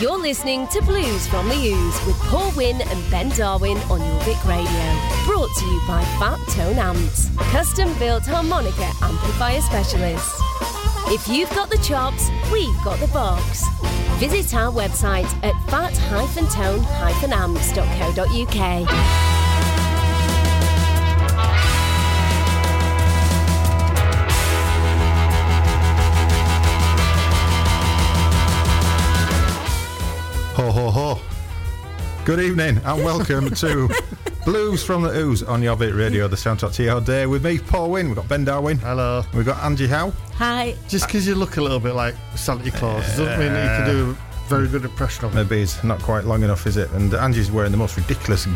You're listening to Blues from the Ooze with Paul Wynn and Ben Darwin on Jorvik Radio. Brought to you by Fat Tone Amps, custom built harmonica amplifier specialists. If you've got the chops, we've got the box. Visit our website at fat-tone-amps.co.uk. Ho ho ho. Good evening and welcome to Blues from the Ooze on Jorvik Radio, the soundtrack to your day. With me, Paul Wynn. We've got Ben Darwin. Hello. We've got Angie Howe. Hi. Just because you look a little bit like Santa Claus doesn't mean that you can do a very good impression of him. Maybe it's not quite long enough, is it? And Angie's wearing the most ridiculous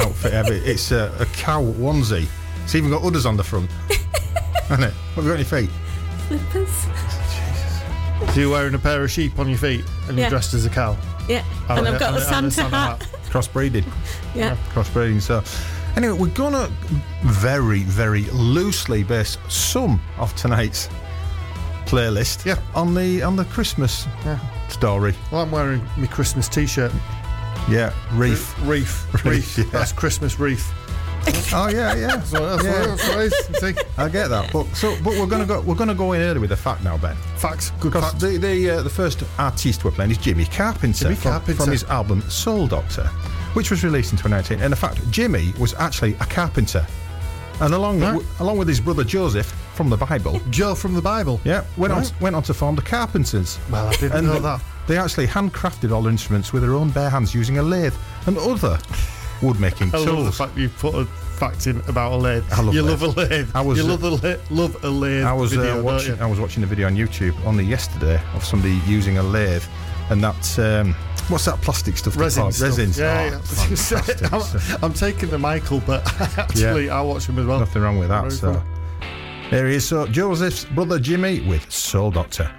outfit ever. It's a, a cow onesie. It's even got udders on the front. Hasn't it? What have you got on your feet? Flippers. So you're wearing a pair of sheep on your feet and you're dressed as a cow. Yeah. And I've got a Santa hat. Crossbreeding. Yeah. Crossbreeding. So, anyway, we're going to very, very loosely base some of tonight's playlist Yeah. on the on the Christmas Yeah. story. Well, I'm wearing my Christmas T-shirt. Yeah, Reef. Reef. Reef, Reef. yeah. That's Christmas reef. Oh yeah, yeah. What, that's Yeah. what, that's what it is. I get that, but so but we're gonna go we're gonna go in early with a fact now, Ben. Facts. Good Because facts. the the, uh, the first artiste we're playing is Jimmy Carpenter, Jimmy from, Carpenter. from his album Soul Doctor, which was released in 2019. And in fact, Jimmy was actually a carpenter, and along Right. w- along with his brother Joseph from the Bible, Joe from the Bible. yeah, went on went on to form the Carpenters. Well, I didn't And know that. They actually handcrafted all their instruments with their own bare hands using a lathe and other wood making I love the fact you put a fact in about a lathe. I love you lathe. love a lathe. I was, you uh, love a lathe. Love a lathe. I was video, uh, watching. I was watching a video on YouTube only yesterday of somebody using a lathe, and that um, what's that plastic stuff? Resin stuff. Resins. Yeah, Oh, yeah. I'm, I'm taking the Michael, but actually, I watch him as well. Nothing wrong with that. Very So there he is. So Joseph's brother Jimmy with Soul Doctor.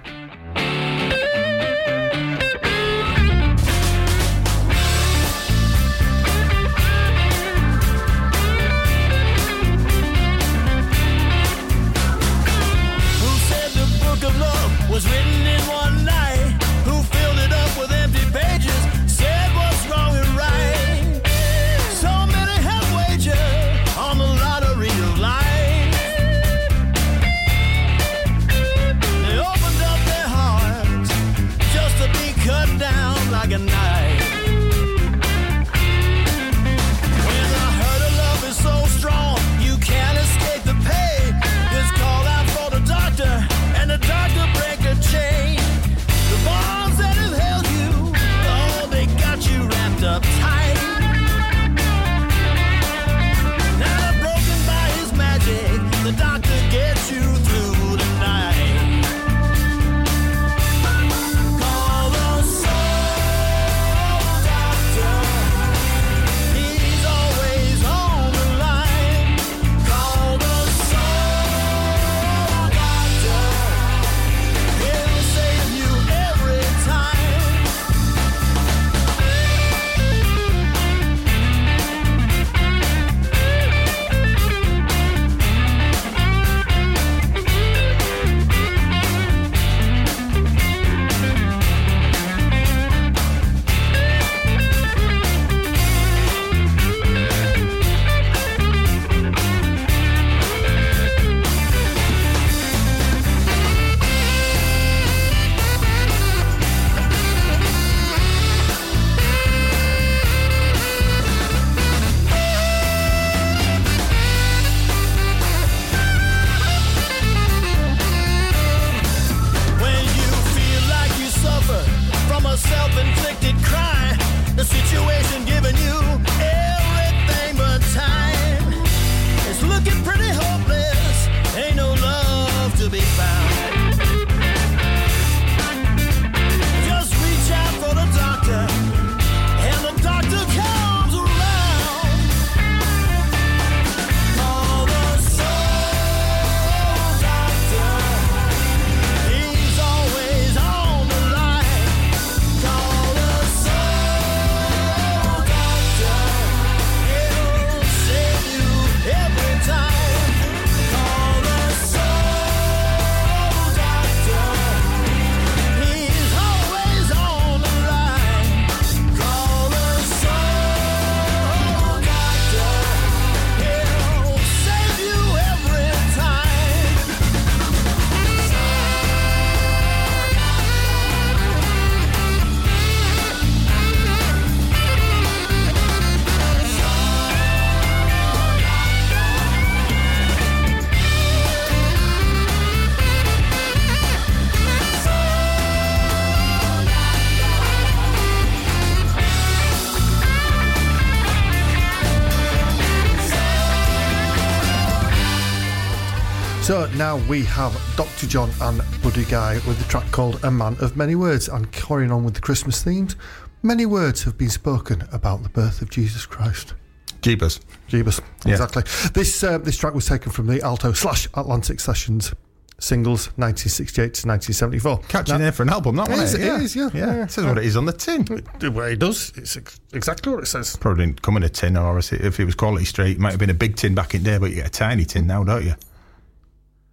Now we have Dr. John and Buddy Guy with the track called A Man of Many Words and carrying on with the Christmas themes. Many words have been spoken about the birth of Jesus Christ. Jeebus. Jeebus. Yeah. Exactly. This uh, this track was taken from the Atco slash Atlantic Sessions singles 1968 to 1974. Catching Now- name for an album, that It one. is, eh? it is, yeah. yeah. Yeah. It says what it is on the tin. The way it does, it's ex- exactly what it says. Probably didn't come in a tin, or if it- if it was quality street, it might have been a big tin back in there, but you get a tiny tin now, don't you?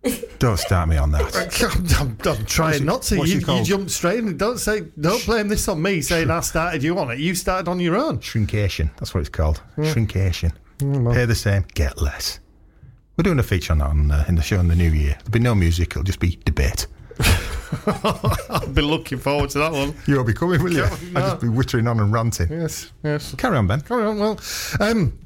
don't start me on that. I'm, I'm, I'm trying not to. You, you jumped straight in. Don't say. Don't blame this on me saying I started you on it. You started on your own. Shrinkation. That's what it's called. Shrinkation. Pay the same, get less. We're doing a feature on that on, uh, in the show in the new year. There'll be no music, it'll just be debate. I'll be looking forward to that one. You won't be coming, will you? No. I'll just be wittering on and ranting. Yes, yes. Carry on, Ben. Carry on. Well, um,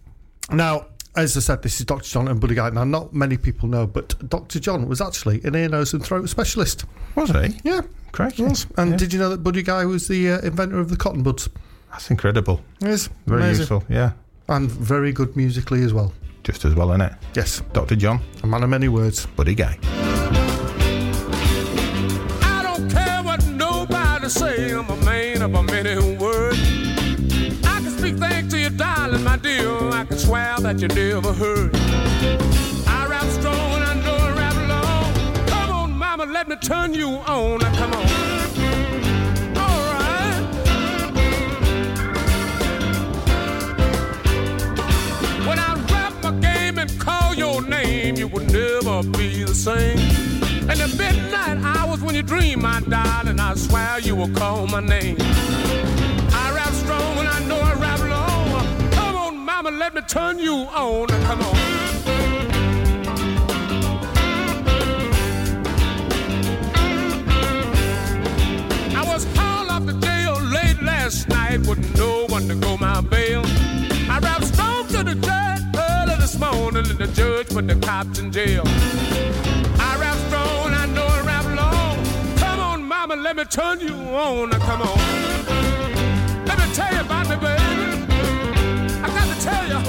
now, as I said, this is Dr. John and Buddy Guy. Now, not many people know, but Dr. John was actually an ear, nose, and throat specialist. Was he? Yeah. Correct. Yes. And Yeah. did you know that Buddy Guy was the uh, inventor of the cotton buds? That's incredible. Yes. Very amazing. useful, yeah. And very good musically as well. Just as well, innit? Yes. Dr. John, A man of many words. buddy guy. That you never heard. I rap strong and I know I rap long. Come on, mama, let me turn you on. Come on. All right. When I rap my game and call your name, you will never be the same. And the midnight hours when you dream, my darling, I swear you will call my name. I rap strong and I know I rap mama, let me turn you on. Come on. I was hauled off the jail late last night with no one to go my bail. I rap strong to the judge early this morning, and the judge put the cops in jail. I rap strong, I know I rap long. Come on, mama, let me turn you on. Come on. I got to tell you.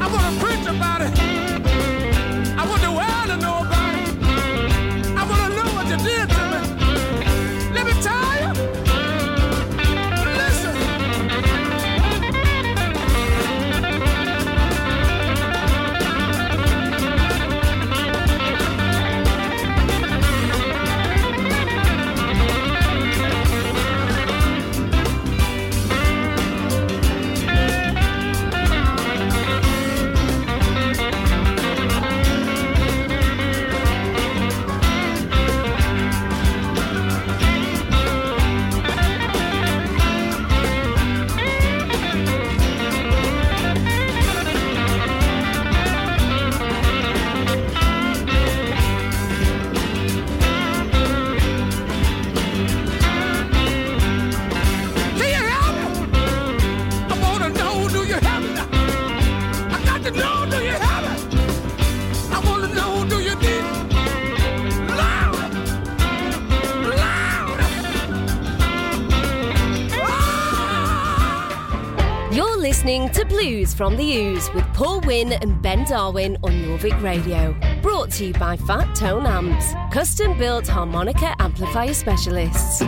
I want to preach about it. Listening to Blues from the Ooze with Paul Wynn and Ben Darwin on Jorvik Radio. Brought to you by Fat Tone Amps, custom built harmonica amplifier specialists.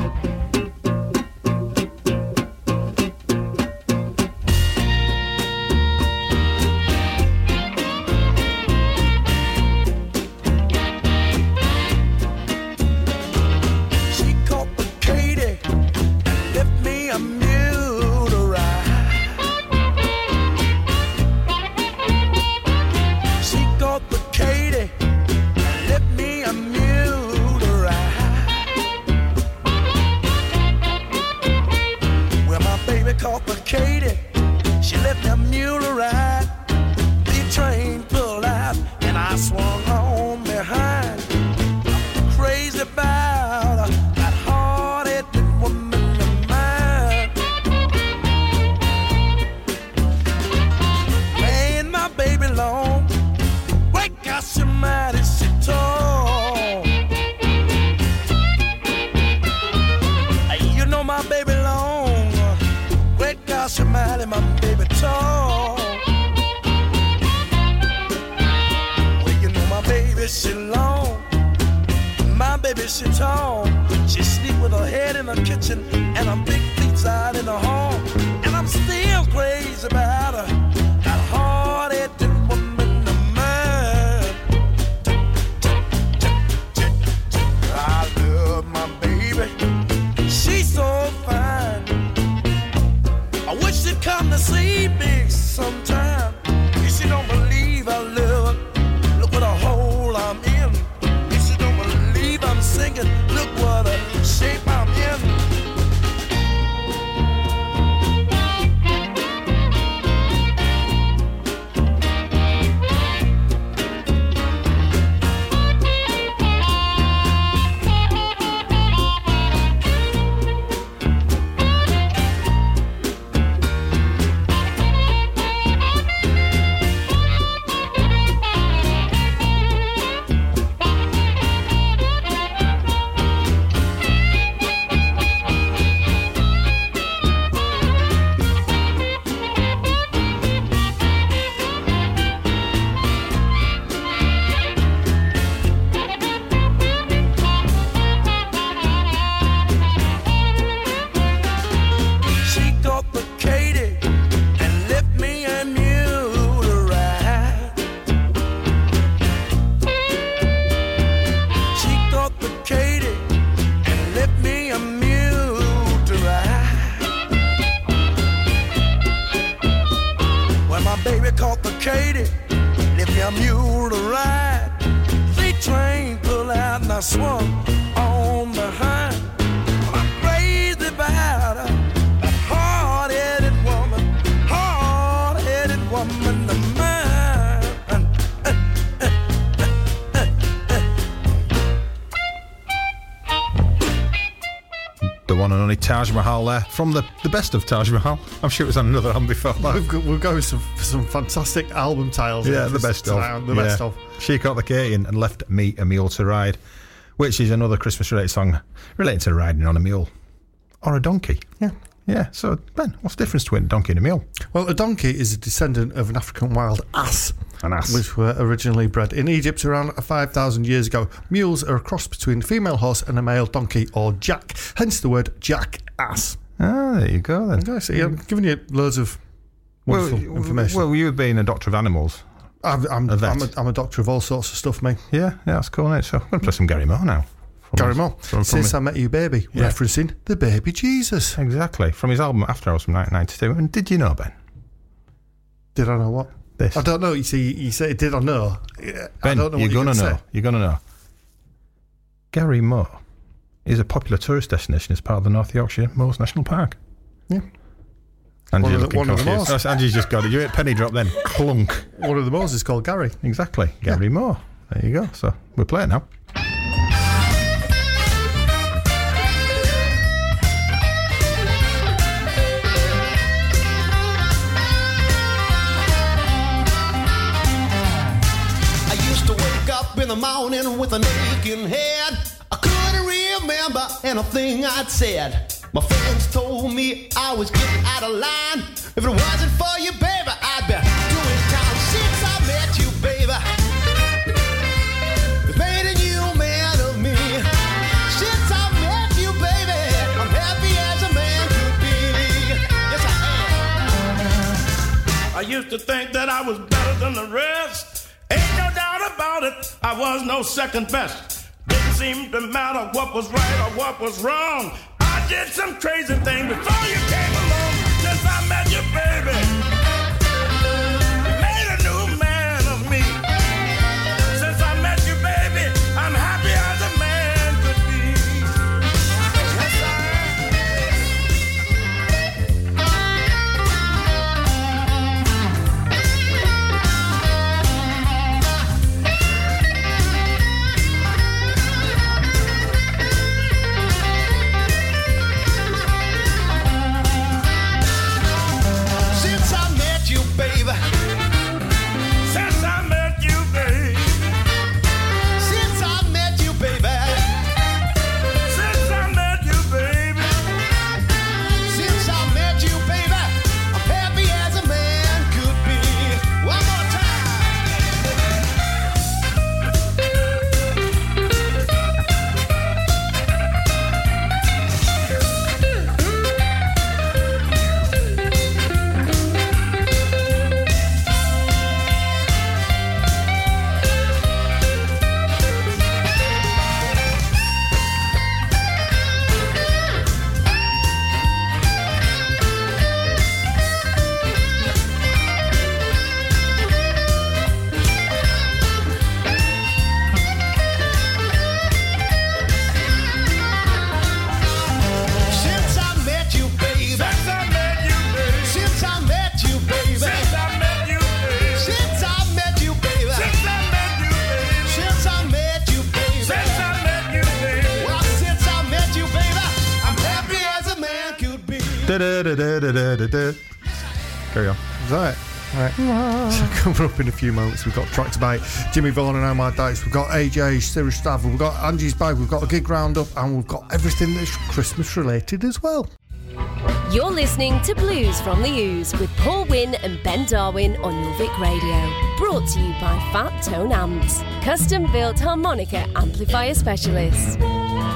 Taj Mahal there from the, the best of Taj Mahal. I'm sure it was on another album before that. We've got, we're going some some fantastic album titles. Yeah, the best of. The best of. She caught the Katy and left me a mule to ride, which is another Christmas related song related to riding on a mule or a donkey. Yeah. Yeah. So Ben, what's the difference between a donkey and a mule? Well, a donkey is a descendant of an African wild ass. An ass. Which were originally bred in Egypt around 5,000 years ago. Mules are a cross between a female horse and a male donkey or jack, hence the word jackass. Ah, there you go then. Okay, so yeah, I'm giving you loads of wonderful well, information. Well, you being a doctor of animals. I'm, I'm, a. I'm, a, I'm a doctor of all sorts of stuff, mate. Yeah, yeah, that's cool, mate. So I'm going to play some Gary Moore now. Gary Moore. From, Since I Met You Baby, Yeah. referencing the baby Jesus. exactly. From his album After Hours from 1992. And did you know, Ben? Did I know what? This. I don't know. You see, you say, it did I know? Yeah, I Ben, don't know you're going to know. say. You're going to know. Gary Moore is a popular tourist destination as part of the North Yorkshire Moors National Park. Yeah. Angie One of the- one of the. Moors. Oh, Angie's just got it. You hit penny drop then. Clunk. One of the Moors is called Gary. Exactly. Gary Moore. There you go. So we're playing now. The morning with an aching head. I couldn't remember anything I'd said. My friends told me I was getting out of line. If it wasn't for you, baby, I'd be doing time since I met you, baby. It made a new man of me. Since I met you, baby, I'm happy as a man could be. Yes, I am. I used to think that I was better than the rest. About it, I was no second best. Didn't seem to matter what was right or what was wrong. I did some crazy thing before you came along. Since I met you, baby, Carry on. Is that it? Right. So coming up in a few moments, we've got Tracks Bite, Jimmy Vaughan and Omar Dykes, we've got AJ, Sarah Staff, we've got Angie's Bag, we've got a gig roundup, and we've got everything that's Christmas related as well. You're listening to Blues from the Ooze with Paul Wynn and Ben Darwin on Jorvik Radio. Brought to you by Fat Tone Amps, custom built harmonica amplifier specialists.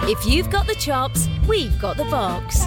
If you've got the chops, we've got the box.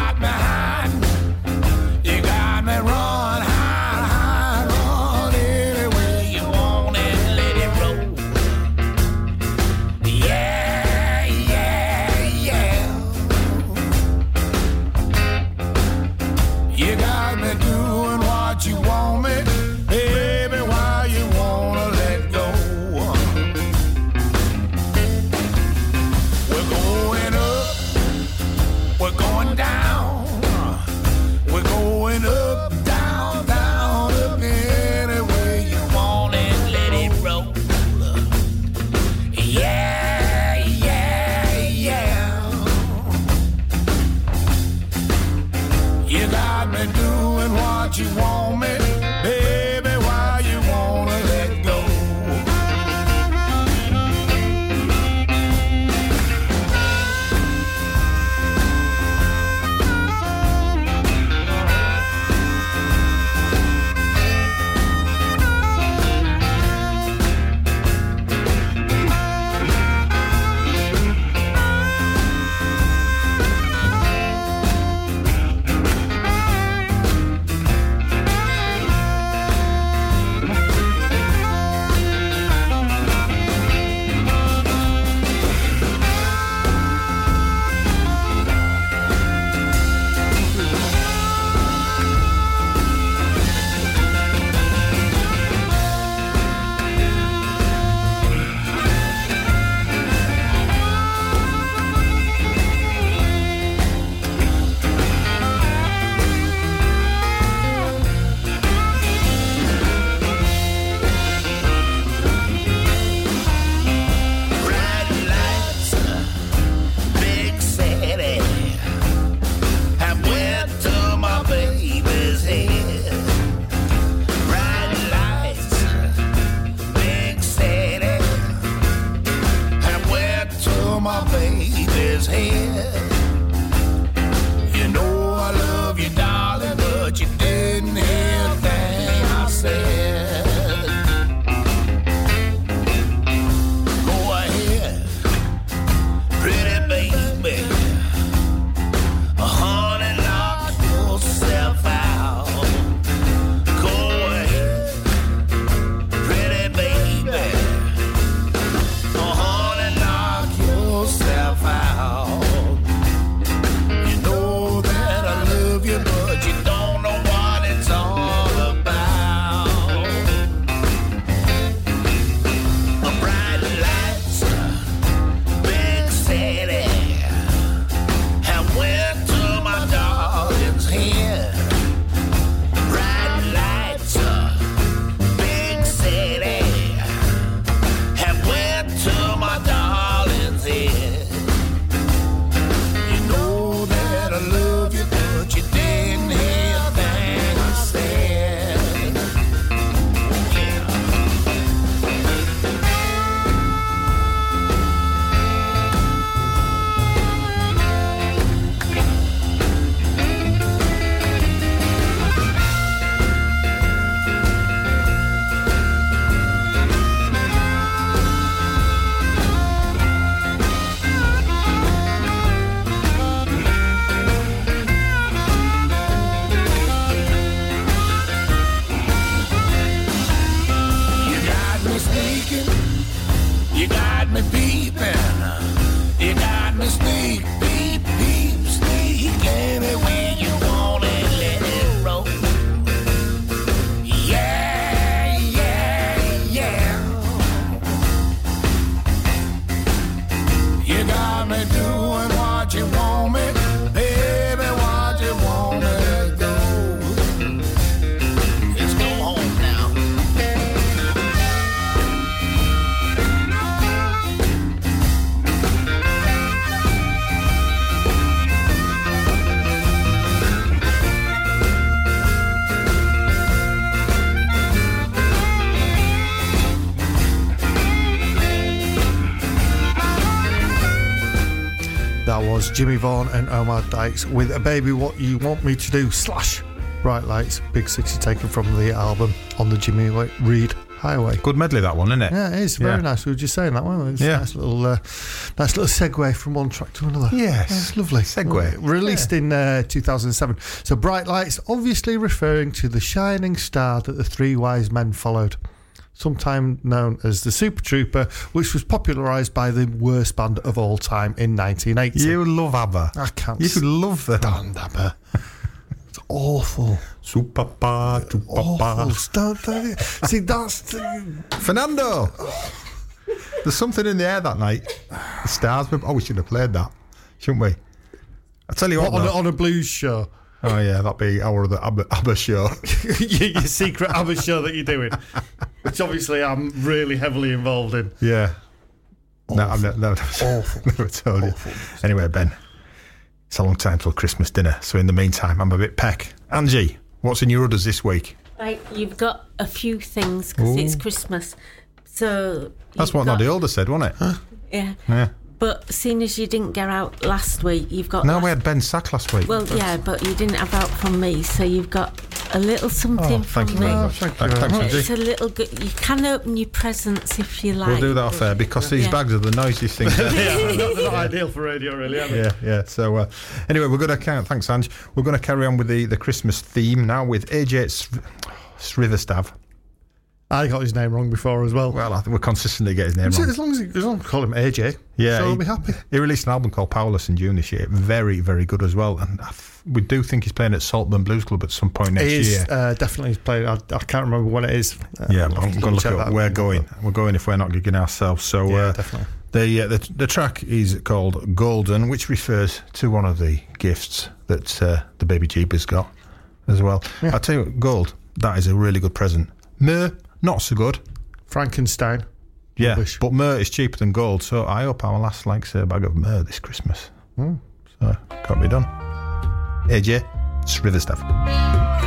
Jimmy Vaughan and Omar Dykes with a baby. What you want me to do? Slash bright lights. Big city taken from the album on the Jimmy Reed Highway. Good medley, that one, isn't it? Yeah, it is very Yeah. nice. We were just saying that one. It's Yeah. a nice little, uh, nice little segue from one track to another. Yes. Yeah, it's lovely. Segue. Released in uh, 2007. So bright lights, obviously referring to the shining star that the three wise men followed. Sometime known as the Super Trooper, which was popularised by the worst band of all time in 1980. You love ABBA. I can't You stand love the ABBA. It's awful. Super pa, Awful. papa. Don't, don't, see, that's the, Fernando. There's something in the air that night. The stars. were- Oh, we should have played that, shouldn't we? I tell you what. on, a, on a blues show. oh yeah, that'd be our other ABBA, ABBA show. your, your secret ABBA show that you're doing, which obviously I'm really heavily involved in. Yeah. No, I've never, never, Awful. never told you. Anyway, Ben, it's a long time till Christmas dinner. So in the meantime, I'm a bit peck. Angie, what's in your orders this week? Right, you've got a few things because it's Christmas. So That's what got- Noddy Holder said, wasn't it? Yeah. Yeah. But seeing as you didn't get out last week, you've got. No, last- we had Ben Sack last week. Well, yeah, but you didn't have out from me, so you've got a little something oh, from thank you me. very much. thank you Thank- very Thanks, It's Angie. a little good. You can open your presents if you like. We'll do that off air because these Yeah. bags are the noisiest things ever. yeah, not, they're not ideal for radio, really. Are they? Yeah, yeah. So uh, anyway, we're going to count. Thanks, Ange. We're going to carry on with the, the Christmas theme now with AJ Sr- Srivastav. I got his name wrong before as well. Well, I think we'll consistently get his name wrong. as long as, he, as long as we call him AJ, Yeah, so he- I'll be happy. He released an album called Powerless in June this year. Very, very good as well. And I th- we do think he's playing at Saltburn Blues Club at some point next He is year. uh, definitely playing. I, I can't remember what it is. Uh, yeah, I'm going to look at that. We're going. We're going if we're not gigging ourselves. So Yeah, uh, definitely. the, uh, the the track is called Golden, which refers to one of the gifts that uh, the baby Jeep has got as well. I tell you, what, gold. That is a really good present. Myrrh, not so good. Frankenstein. Yeah, Rubbish. but myrrh is cheaper than gold. So I hope our last likes a bag of myrrh this Christmas. Hmm. So can't be done. AJ, Sriverstaff. Floating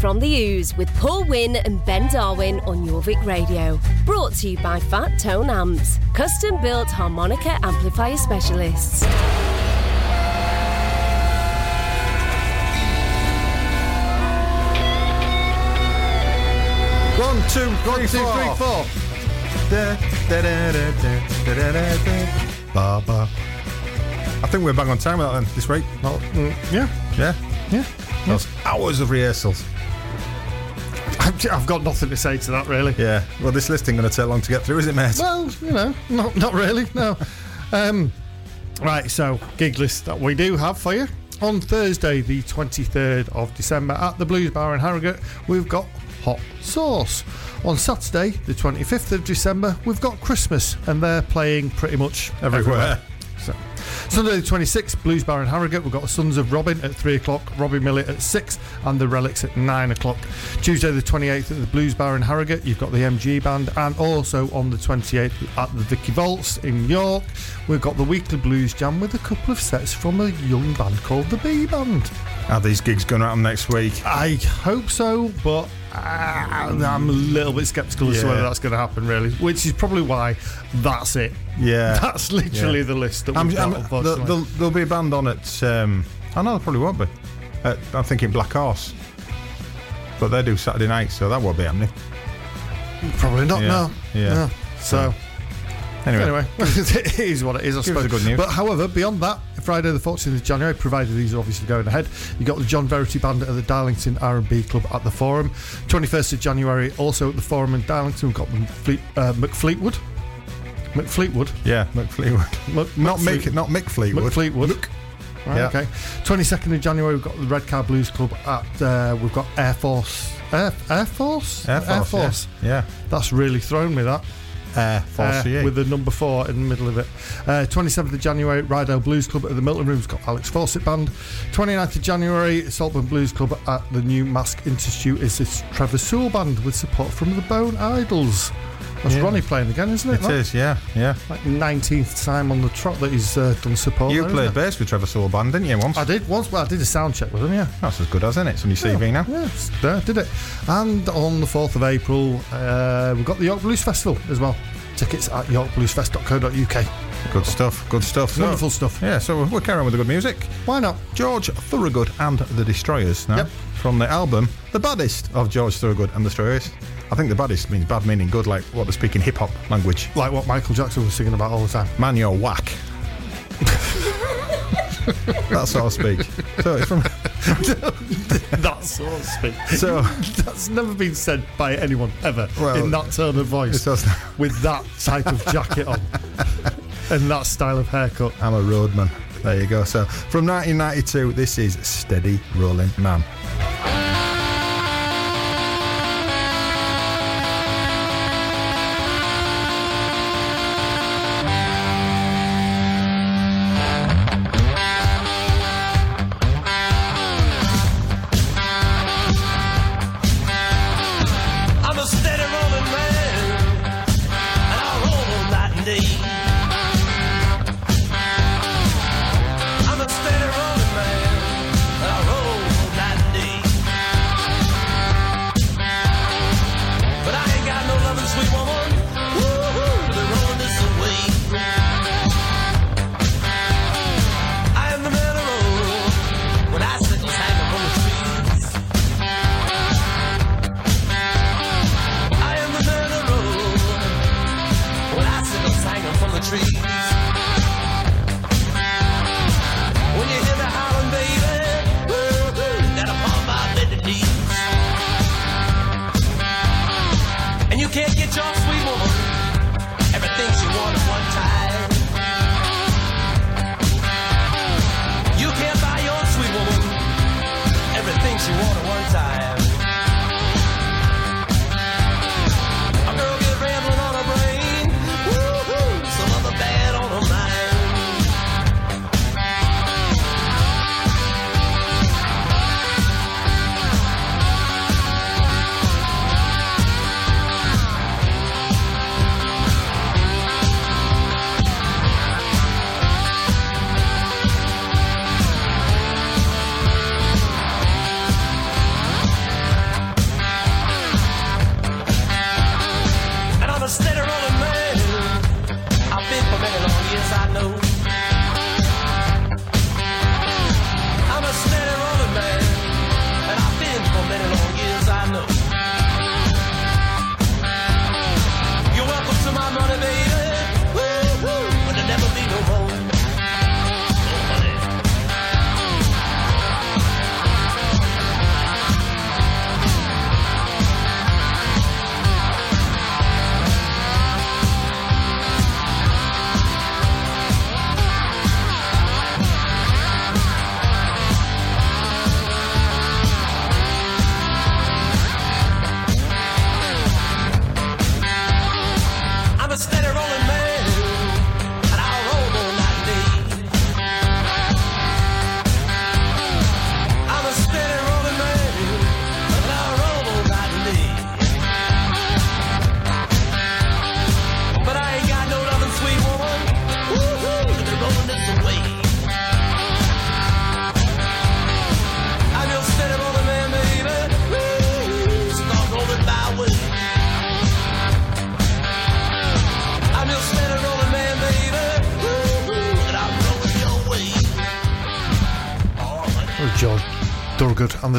from the Ooze with Paul Wynn and Ben Darwin on Jorvik Radio. Brought to you by Fat Tone Amps, custom built harmonica amplifier specialists. One, two, One, three, two, three, four. Da, da, da, da, da, da, da, da. Ba, ba. I think we're back on time with that then this week. Well, mm, yeah, yeah, yeah. That was hours of rehearsals. I've, got nothing to say to that, really. Yeah. Well, this listing going to take long to get through, is it, mate? Well, you know, not not really. No. Um, right. So, gig list that we do have for you on Thursday, the twenty third of December, at the Blues Bar in Harrogate. We've got Hot Sauce. On Saturday, the twenty fifth of December, we've got Christmas, and they're playing pretty much everywhere. Everywhere. Sunday the 26th, Blues Bar in Harrogate. We've got the Sons of Robin at 3 o'clock, Robbie Millet at 6, and the Relics at 9 o'clock. Tuesday the 28th at the Blues Bar in Harrogate, you've got the MG Band, and also on the 28th at the Vicky Vaults in York, we've got the Weekly Blues Jam with a couple of sets from a young band called the B Band. Are these gigs going to happen next week? I hope so, but I'm a little bit sceptical as to Yeah. whether that's going to happen, really, which is probably why that's it. Yeah. That's literally Yeah. the list that I'm, we've got, I'm, there'll, unfortunately. there'll, there'll be a band on at. Um, oh no, there probably won't be. Uh, I'm thinking Black Horse, but they do Saturday night, so that won't be happening. Probably not. Yeah, No. yeah. No. So Anyway, anyway, it is what it is. I Give us suppose. the good news. But however, beyond that, Friday the 14th of January, provided these are obviously going ahead, you got the John Verity Band at the Darlington R&B Club at the Forum. 21st of January, also at the Forum in Darlington, we've got Fleet, uh, McFleetwood. McFleetwood. yeah, McFleetwood. Mc- Not McFleet- Mick, not Mick Fleetwood. McFleetwood. Right, Yeah. Okay. 22nd of January, we've got the Redcar Blues Club at. Uh, we've got Air Force. Air, Air Force. Air Force. Yeah. That's really thrown me. That. Air. Uh, yeah. with the number four in the middle of it. Uh, 27th of January, Ryedale Blues Club at the Milton Rooms got Alex Fawcett Band. 29th of January, Saltburn Blues Club at the New Marske Institute is this Trevor Sewell Band with support from the Bone Idols. That's Yeah. Ronnie playing again, isn't it? it is. Yeah. Yeah. Like 19th time on the trot that he's uh, done support. You there, played bass with Trevor Soul Band, didn't you? Once. I did once. Well, I did a sound check with him. Yeah. That's as good as, isn't it? It's on your CV now. Yeah, there, did it. And on the 4th of April, uh, we've got the York Blues Festival as well. Tickets at yorkbluesfest.co.uk. Good stuff. Good stuff. So- Wonderful stuff. Yeah. So we're we'll carry on with the good music. Why not? George Thorogood and the Destroyers now Yep. from the album The Baddest of George Thorogood and the Destroyers. I think the baddest means bad meaning good, like what they speak in hip hop language. Like what Michael Jackson was singing about all the time. Man, you're whack. that sort of speech. So it's from that sort of speak. so That's never been said by anyone ever Well, in that tone of voice with that type of jacket on and that style of haircut. I'm a roadman. There you go. So from 1992, this is Steady Rolling Man.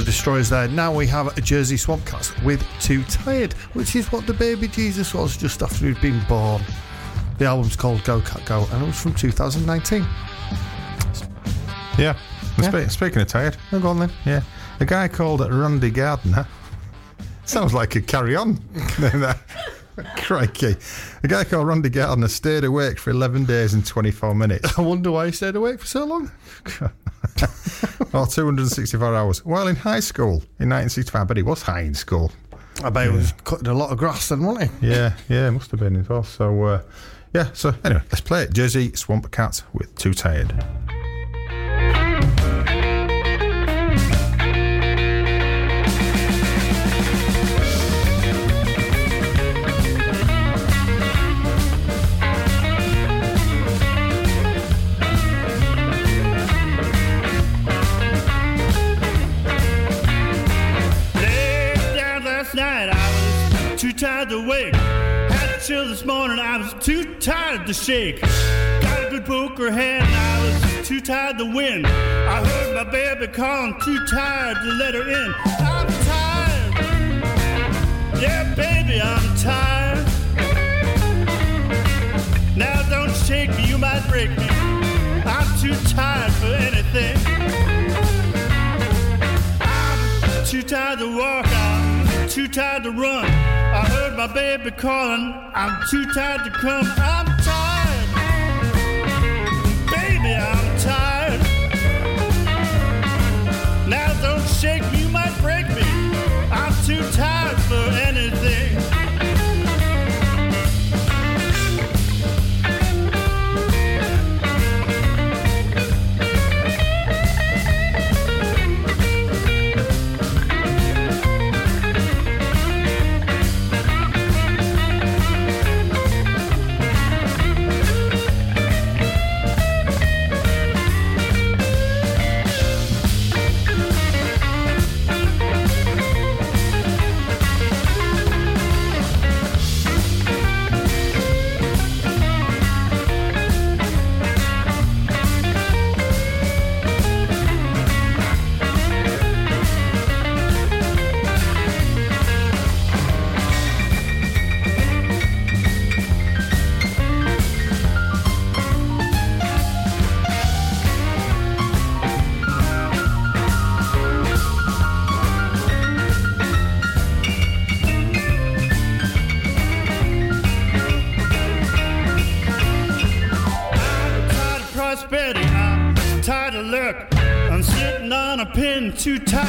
The Destroyers there. Now we have a Jersey Swamp Cats with Too Tired, which is what the baby Jesus was just after he'd been born. The album's called Go Cat Go and it was from 2019. Yeah. Yeah. Spe- speaking of tired, Oh, go on then. yeah, a guy called Randy Gardner. Sounds like a carry on. Crikey. A guy called Randy Gardner stayed awake for 11 days and 24 minutes. I wonder why he stayed awake for so long. or 264 hours. Well, in high school in 1965, but he was high in school. I bet he was cutting a lot of grass then, wasn't he? Yeah, yeah, must have been as well. So, uh, yeah, so anyway, let's play it. Jersey Swamp Cats with Too Tired. Was too to wake. Had to chill this morning, I was too tired to shake. Got a good poker hand, I was too tired to win. I heard my baby calling, too tired to let her in. I'm tired. Yeah, baby, I'm tired. Now don't shake me, you might break me. I'm too tired for anything. I'm too tired to walk, I'm too tired to run. I heard my baby calling, I'm too tired to come. I'm tired, too tired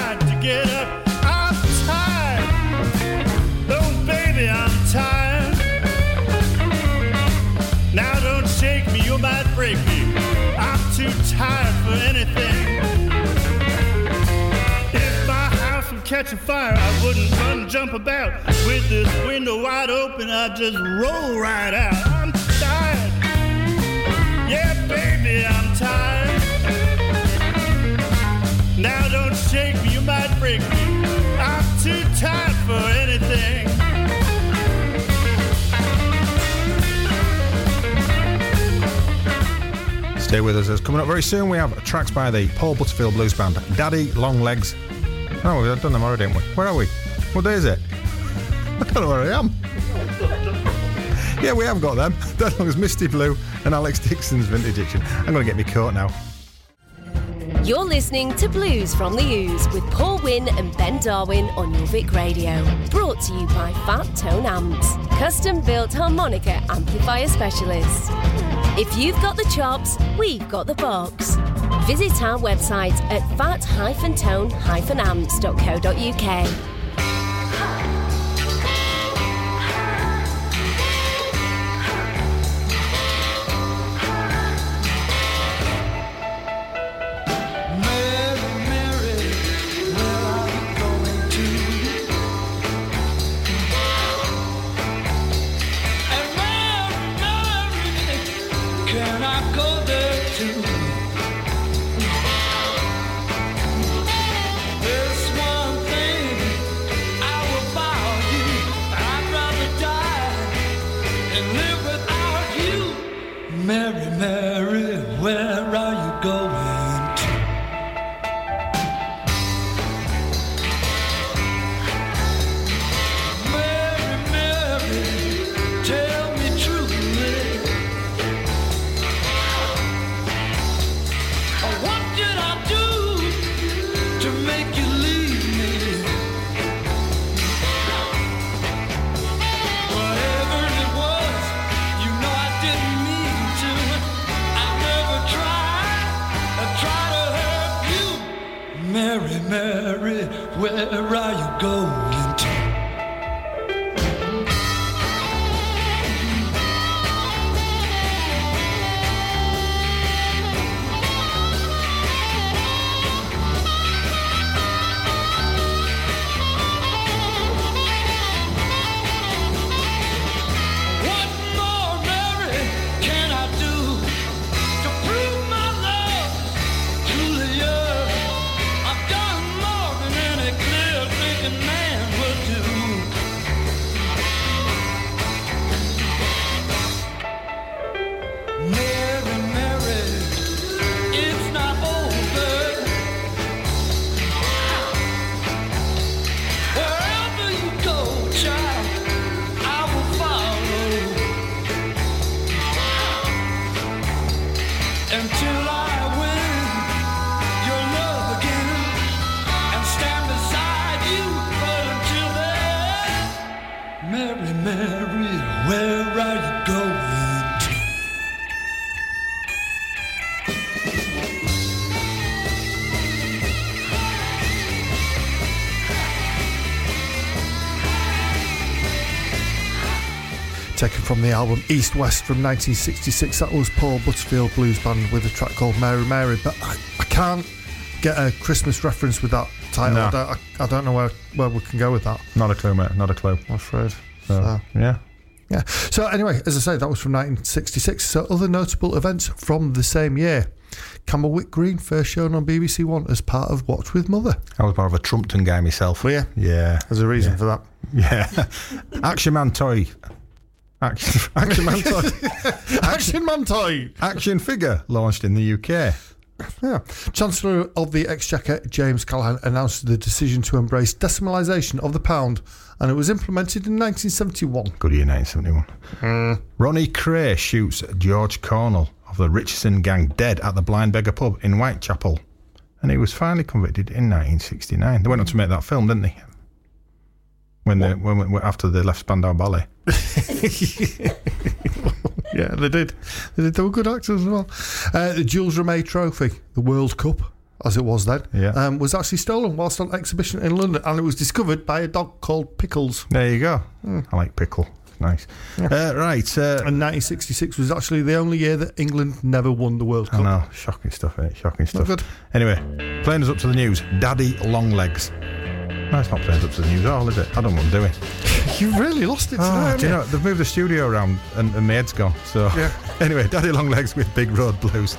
Stay with us. As coming up very soon, we have tracks by the Paul Butterfield Blues Band. Daddy Long Legs. Oh, we've done them already, haven't we? Where are we? What day is it? I don't know where I am. Yeah, we have got them. That long as Misty Blue and Alex Dixon's Vintage Dixon. I'm going to get me caught now. You're listening to Blues from the Ooze with Paul Wynn and Ben Darwin on Jorvik Radio. Brought to you by Fat Tone Amps, custom built harmonica amplifier specialists. If you've got the chops, we've got the box. Visit our website at fat-tone-amps.co.uk. the album East West from 1966. That was Paul Butterfield Blues Band with a track called Mary Mary. But I, I can't get a Christmas reference with that title. No. I, don't, I, I don't know where, where we can go with that, Not a clue, mate. Not a clue. I'm afraid. So, So, yeah. yeah. So anyway, as I say, that was from 1966. So other notable events from the same year. Camberwick Green first shown on BBC One as part of Watch with Mother. I was part of a Trumpton guy myself. Were you? Yeah. There's a reason Yeah. for that. Yeah. Action Man toy. Action, Action Man toy. Action Man toy. Action figure launched in the UK. Yeah. Chancellor of the Exchequer, James Callaghan, announced the decision to embrace decimalisation of the pound, and it was implemented in 1971. Good year, 1971. Hmm. Ronnie Kray shoots George Cornell of the Richardson gang dead at the Blind Beggar pub in Whitechapel. And he was finally convicted in 1969. They went on to make that film, didn't they? When they, when, when, after they left Spandau Ballet. Yeah, they did. They, did. they were good actors as well. Uh, the Jules Rimet Trophy, the World Cup, as it was then, Yeah. um, was actually stolen whilst on exhibition in London, and it was discovered by a dog called Pickles. There you go. I like pickle. Nice. Uh, right. Uh, And 1966 was actually the only year that England never won the World I Cup. know. Shocking stuff, eh? Shocking stuff. Anyway, playing us up to the news. Daddy Longlegs. No, it's not us up to the news at all, is it? I don't want what I'm doing. You really lost it ah, today. Oh, do you know, they've moved the studio around and, and my head's gone. So, Yeah. anyway, Daddy Longlegs with Big Road Blues.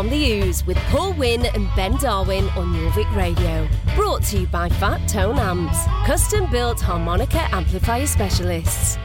From the Ooze with Paul Wynn and Ben Darwin on Jorvik Radio. Brought to you by Fat Tone Amps, custom built harmonica amplifier specialists.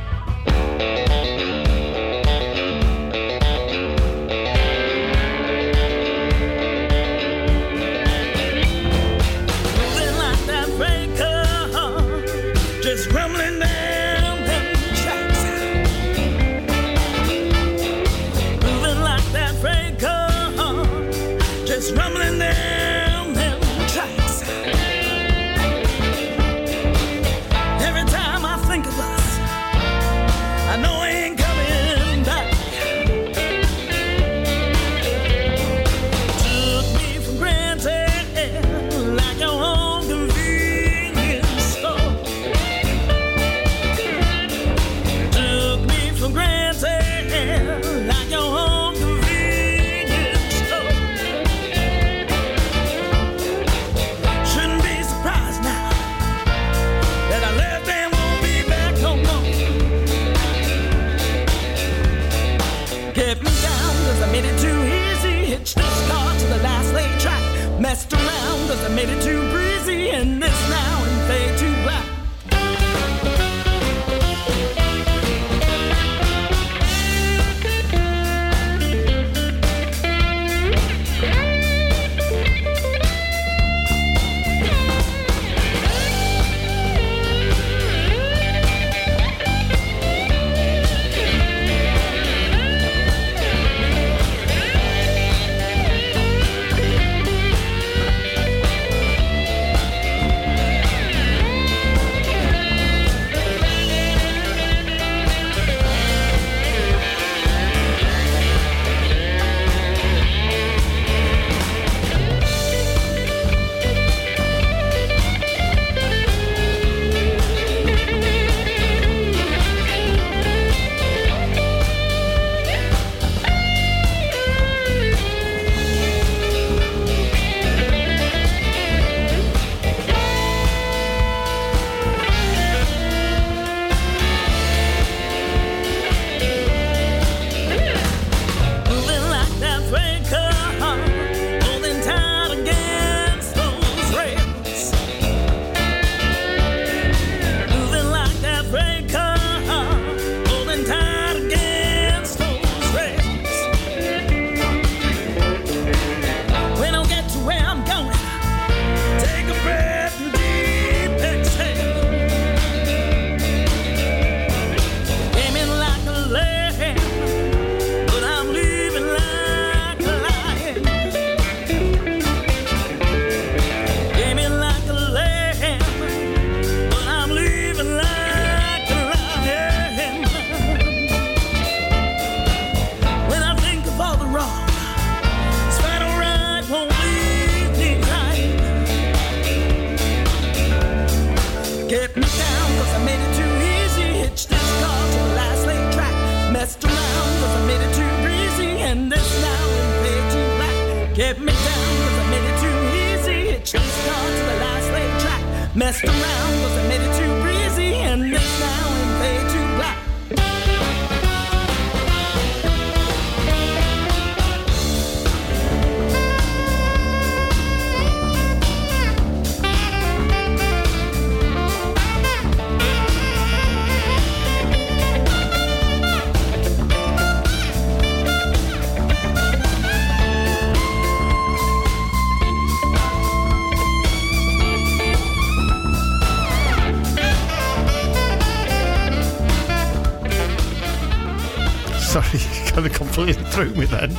Threw me then.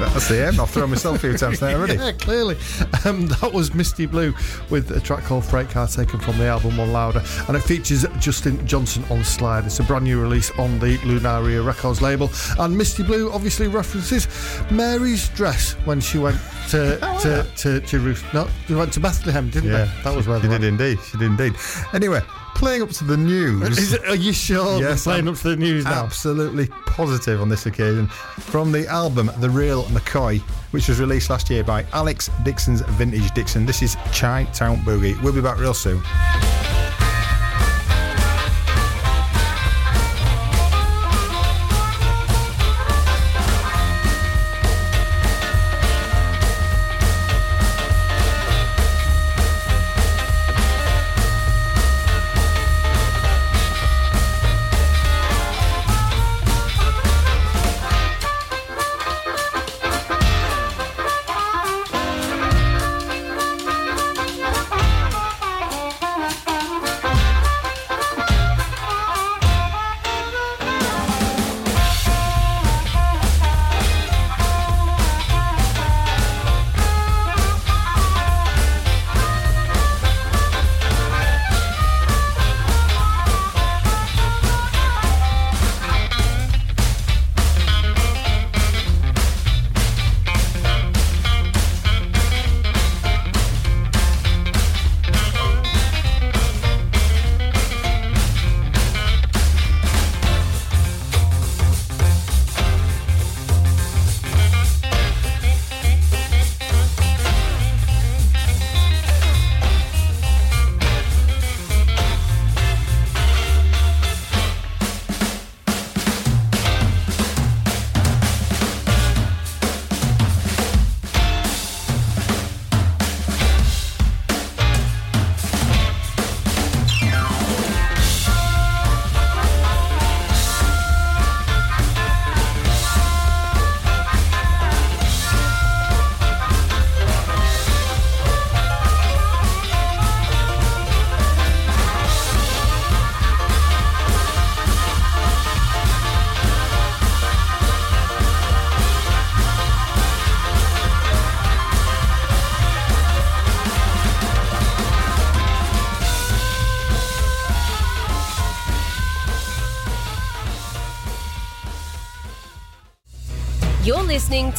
That's the aim. I've thrown myself a few times there already. Yeah, clearly. Um, that was Misty Blue with a track called Freight Car taken from the album One Louder, and it features Justin Johnson on slide. It's a brand new release on the Lunaria Records label, and Misty Blue obviously references Mary's dress when she went to to, to Jerusalem. No, she went to Bethlehem, didn't Yeah, they? That was where she they did went. indeed. She did indeed. Anyway, playing up to the news. Is it, are you sure? Yes, playing I'm up to the news now. Absolutely positive on this occasion. From the album The Real McCoy, which was released last year by Alex Dixon's Vintage Dixon. This is Chi Town Boogie. We'll be back real soon.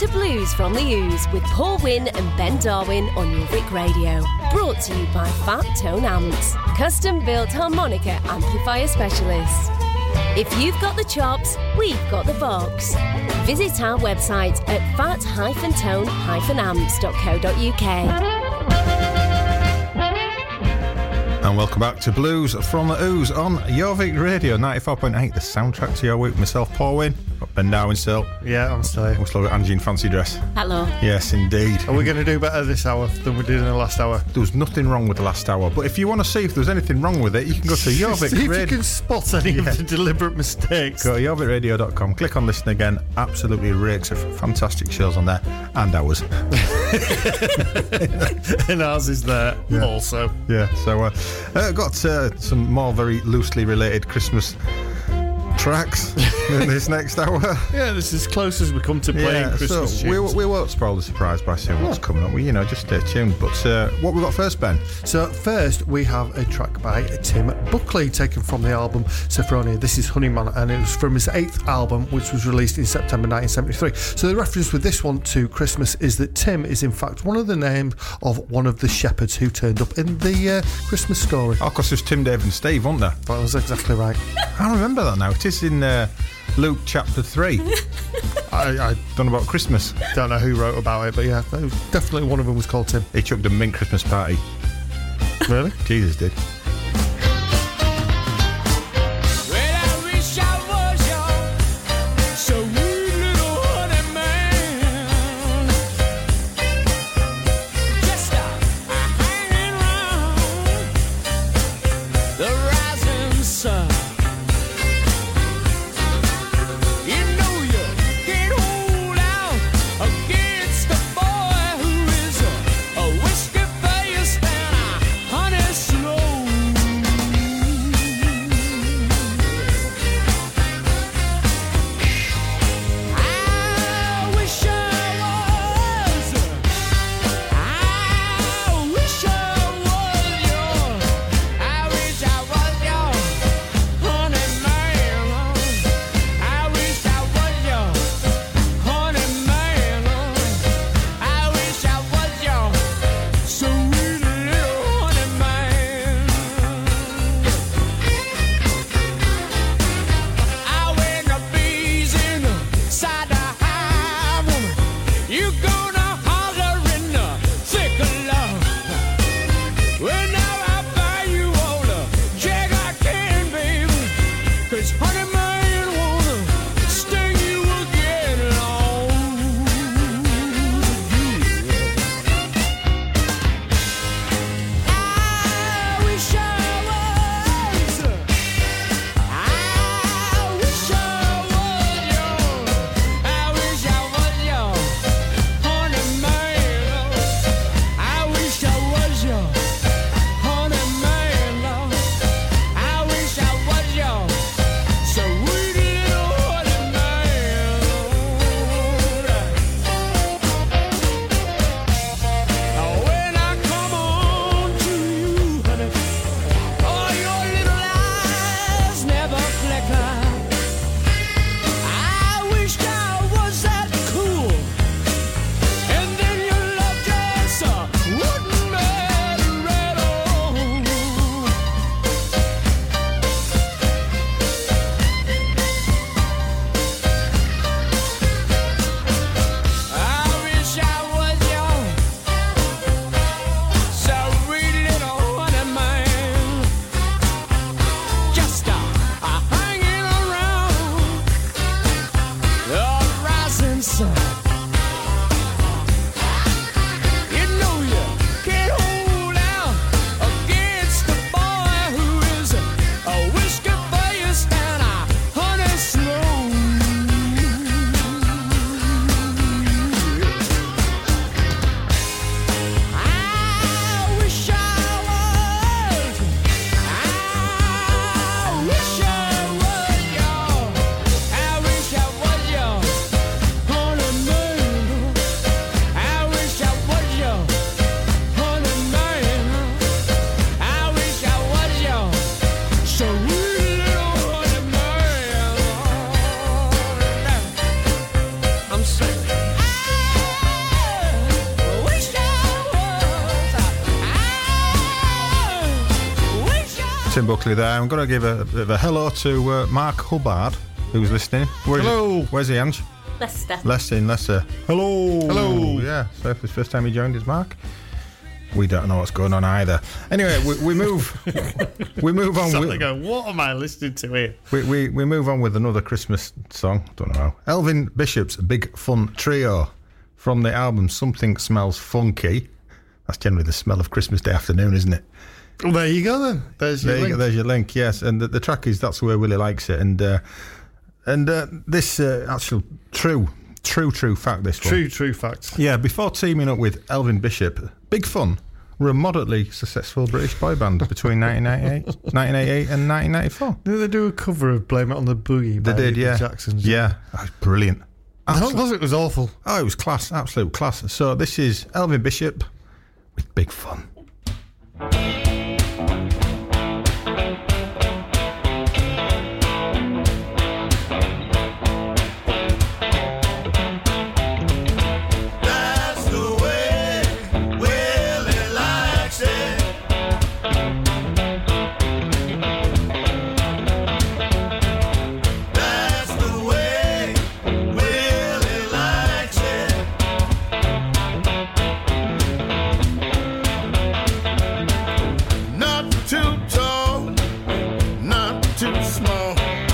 To Blues from the Ooze with Paul Wynn and Ben Darwin on Jorvik Radio. Brought to you by Fat Tone Amps, custom built harmonica amplifier specialists. If you've got the chops, we've got the box. Visit our website at fat-tone-amps.co.uk. And welcome back to Blues from the Ooze on Jorvik Radio 94.8, the soundtrack to your week. Myself, Paul Wynn, Ben Darwin still. Yeah, I'm still here. We're still got Angie in fancy dress. Hello. Yes, indeed. Are we going to do better this hour than we did in the last hour? There was nothing wrong with the last hour, but if you want to see if there's anything wrong with it, you can go to Jorvik See if you can spot any of the deliberate mistakes. Go to jorvikradio.com, click on listen again. Absolutely rakes of fantastic shows on there, and ours. and ours is there also. Yeah, so uh, uh, got uh, some more very loosely related Christmas tracks in this next hour. Yeah, this is as close as we come to playing Yeah, so Christmas we, tunes. we won't spoil the surprise by saying what's coming up. We, you know, just stay tuned. But uh, what we got first, Ben? So first we have a track by Tim Buckley taken from the album Sefronia. This is Honeyman and it was from his eighth album which was released in September 1973. So the reference with this one to Christmas is that Tim is in fact one of the names of one of the shepherds who turned up in the uh, Christmas story. Oh, because there's Tim, Dave, and Steve, wasn't there? That was exactly right. I remember that now. It is in uh, Luke chapter 3. I, I know about Christmas. don't know who wrote about it, but yeah, definitely one of them was called Tim. He chucked a mint Christmas party. Really? Jesus did. I Tim Buckley there. I'm going to give a, bit of a hello to uh, Mark Hubbard, who's listening. Where is Hello. He? Where's he, Ange? Leicester. Leicester in Leicester. Hello. Hello. Yeah, so if it's the first time he joined us, Mark. We don't know what's going on either. Anyway, we, we move. we move on. Suddenly With, go, what am I listening to here? we, we, we move on with another Christmas song. Don't know how. Elvin Bishop's Big Fun Trio from the album Something Smells Funky. That's generally the smell of Christmas Day afternoon, isn't it? Well, there you go then. There's your There you link. go, there's your link. Yes, and the, the track is "That's Where Willie Likes It," and uh, and uh, this uh, actual true, true, true fact. This one. True, true facts. Yeah, before teaming up with Elvin Bishop, Big Fun were a moderately successful British boy band between 1998, 1988 and 1994. Did they do a cover of "Blame It on the Boogie"? They by did, yeah. Jacksons. Yeah, that was brilliant. I Absolute- thought it was awful. oh, it was class, absolute class. So this is Elvin Bishop with Big Fun. small.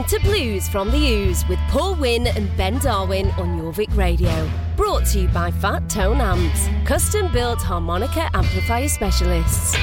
Listening to Blues from the Ooze with Paul Wynn and Ben Darwin on Jorvik Radio. Brought to you by Fat Tone Amps, custom built harmonica amplifier specialists.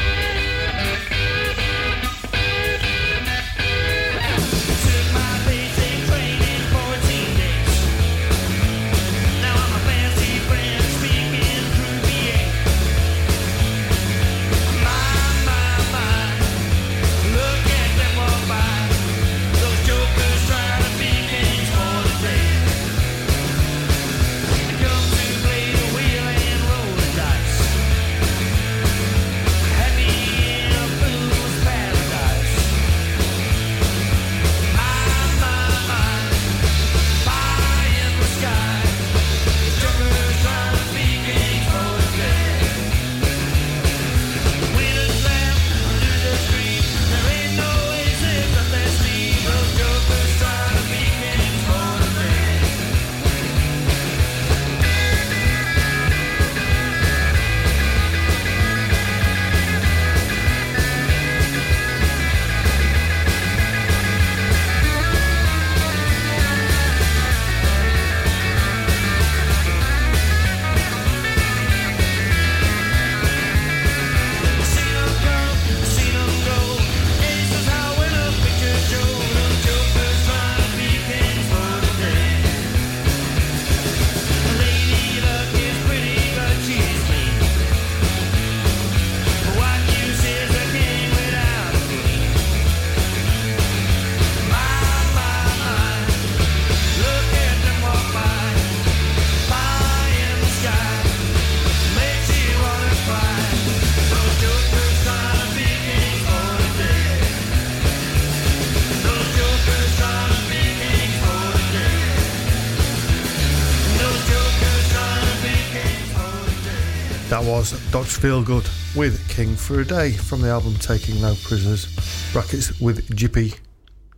Dr. Feelgood with King for a Day from the album Taking No Prisoners. Brackets with Gypie,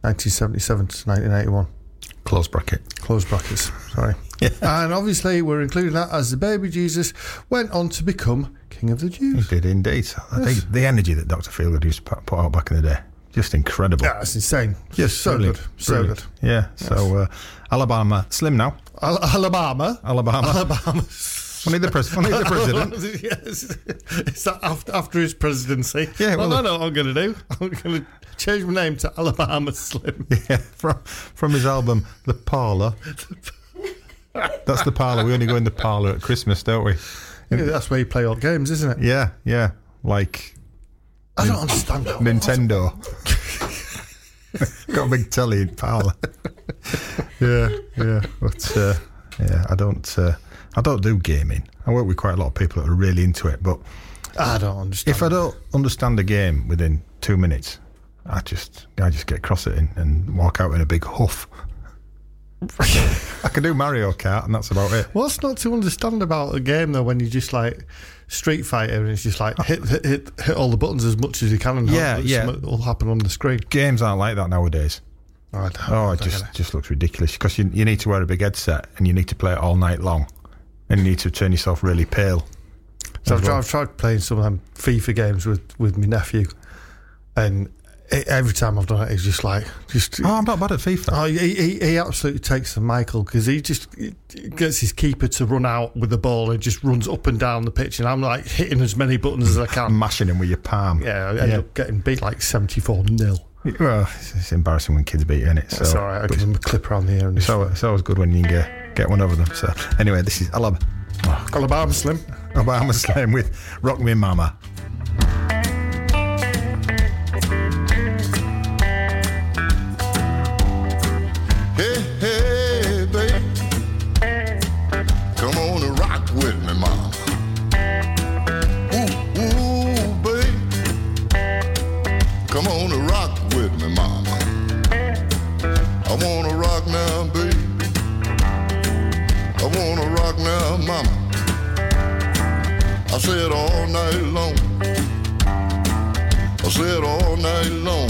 1977 to 1981. Close bracket. Close brackets, sorry. Yeah. And obviously, we're including that as the baby Jesus went on to become King of the He Jews. did indeed. I think the energy that Dr. Feelgood used to put out back in the day, just incredible. Yeah, that's insane. Just so brilliant, good. So good. Yeah. So uh, Alabama slim now. Al- Alabama. Alabama. Alabama. Need the, pres- need the president. yes. That after, after his presidency? Yeah, well, well, I know what I'm going to do. I'm going to change my name to Alabama Slim. Yeah, from from his album The Parlour. That's the parlour. We only go in the parlour at Christmas, don't we? Yeah, that's where you play old games, isn't it? Yeah, yeah. Like I don't understand that. Nintendo. Got a big telly in parlour. yeah, yeah. But uh, yeah, I don't. Uh, I don't do gaming. I work with quite a lot of people that are really into it, but I don't understand. if I don't understand the game within two minutes, I just I just get cross it in and walk out in a big huff. I can do Mario Kart, and that's about it. What's not to understand about a game though when you just like Street Fighter and it's just like hit hit hit, hit all the buttons as much as you can and Yeah, yeah. something will happen on the screen. Games aren't like that nowadays. Oh, I oh, it just it. just looks ridiculous because you you need to wear a big headset and you need to play it all night long, and you need to turn yourself really pale. So I've, as tried. I've tried playing some of them FIFA games with with my nephew, and it, every time I've done it, he's just like just. Oh, I'm not bad at FIFA. Oh, he, he, he absolutely takes the Michael because he just he gets his keeper to run out with the ball and just runs up and down the pitch, and I'm like hitting as many buttons as I can. mashing him with your palm. Yeah, I end Yeah. up getting beat like 74 nil. Well, it's, it's embarrassing when kids beat you, is it? So, It's all right. I give him a clip around the ear and it's always good when you can get, get one over them. So anyway, this is Alab- Alabama oh, Slim. Obama Slam with Rock Me Mama. Said all night long. I said all night long.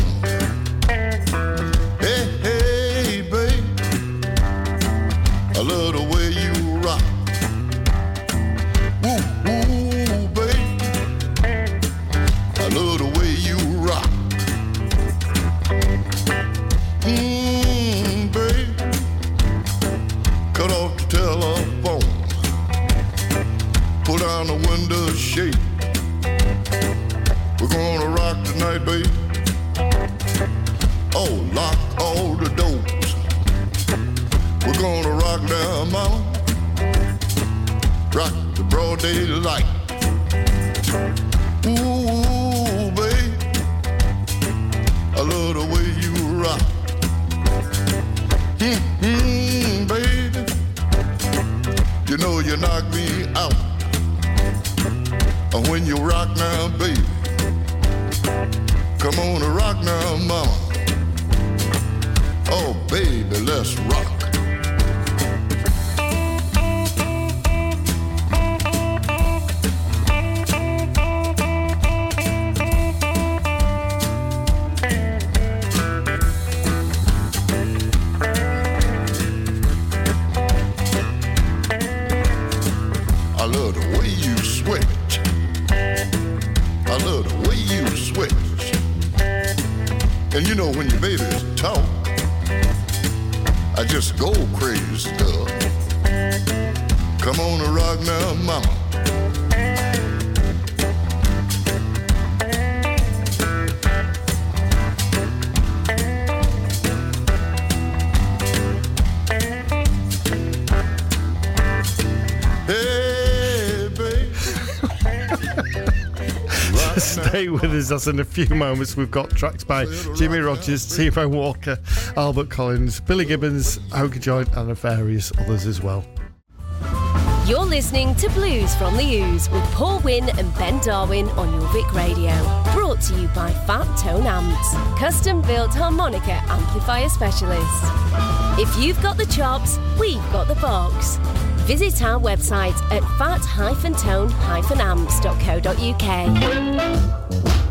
Daylight. Stay with us as in a few moments we've got tracks by Jimmy Rogers, T-Bone Walker, Albert Collins, Billy Gibbons, Hokie Joint, and various others as well. You're listening to Blues from the Ooze with Paul Wynn and Ben Darwin on Jorvik Radio. Brought to you by Fat Tone Amps, custom built harmonica amplifier specialists. If you've got the chops, we've got the box. Visit our website at fat-tone-amps.co.uk.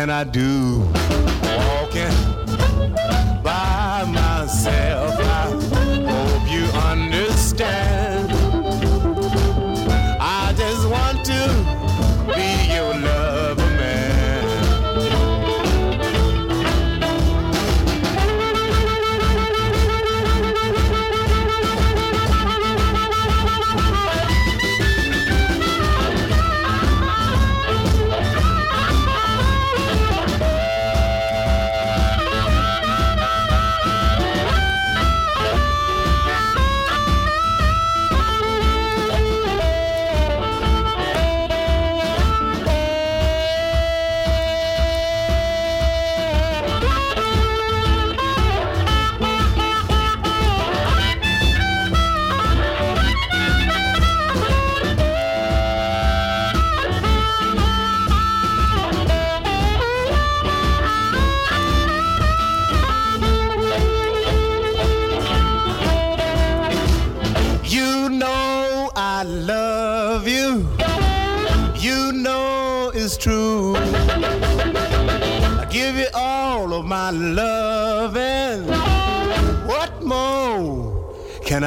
can I do?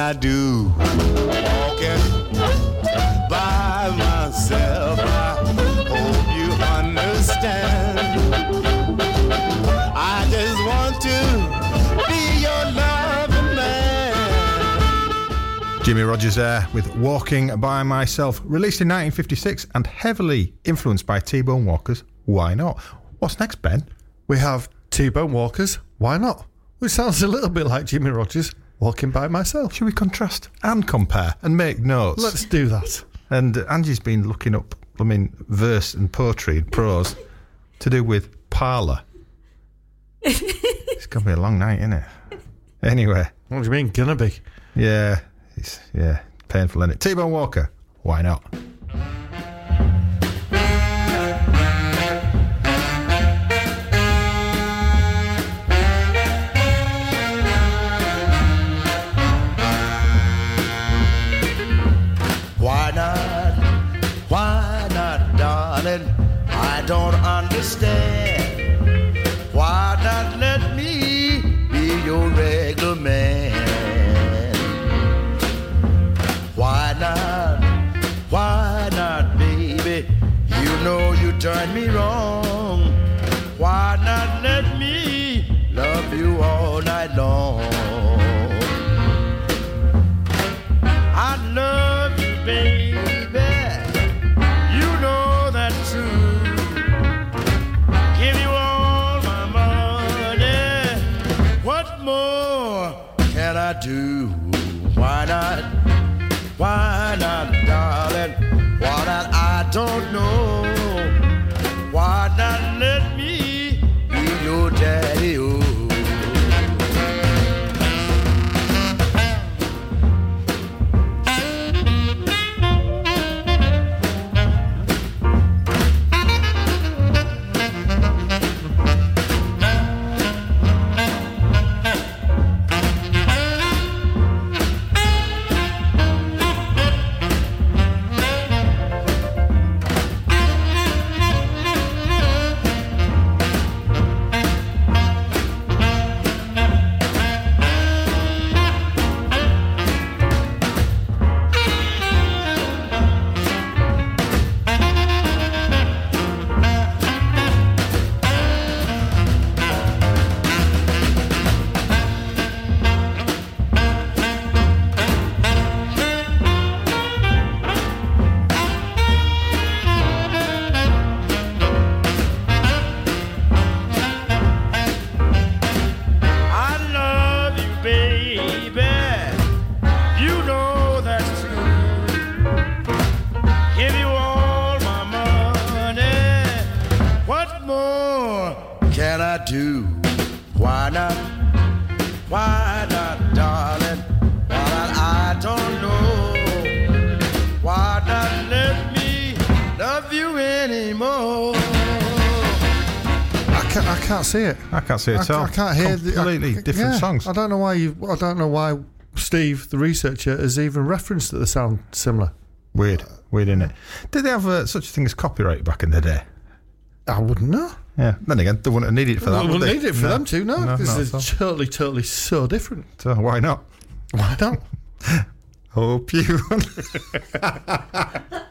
I do? Walking by myself. I hope you understand. I just want to be your loving man. Jimmy Rogers there with Walking by Myself, released in 1956 and heavily influenced by T Bone Walker's Why Not? What's next, Ben? We have T-Bone Walkers. Why not? Which sounds a little bit like Jimmy Rogers walking by myself. Should we contrast and compare and make notes? Let's do that. And Angie's been looking up, I mean, verse and poetry and prose to do with parlour. it's going to be a long night, isn't it? Anyway, What do you mean, gonna be? yeah, it's yeah, painful, isn't it? T-Bone Walker, why not? See it. I can't see it I, at all. I can't hear the- completely I- different yeah, songs. I don't know why you. I don't know why Steve, the researcher, has even referenced that they sound similar. Weird, Weird, isn't it? Did they have uh, such a thing as copyright back in the day? I wouldn't know. Yeah. Then again, they wouldn't have needed it for that. we would wouldn't they? need it for No. them too, no. No, this is totally, totally so different. So why not? Why not? Hope you.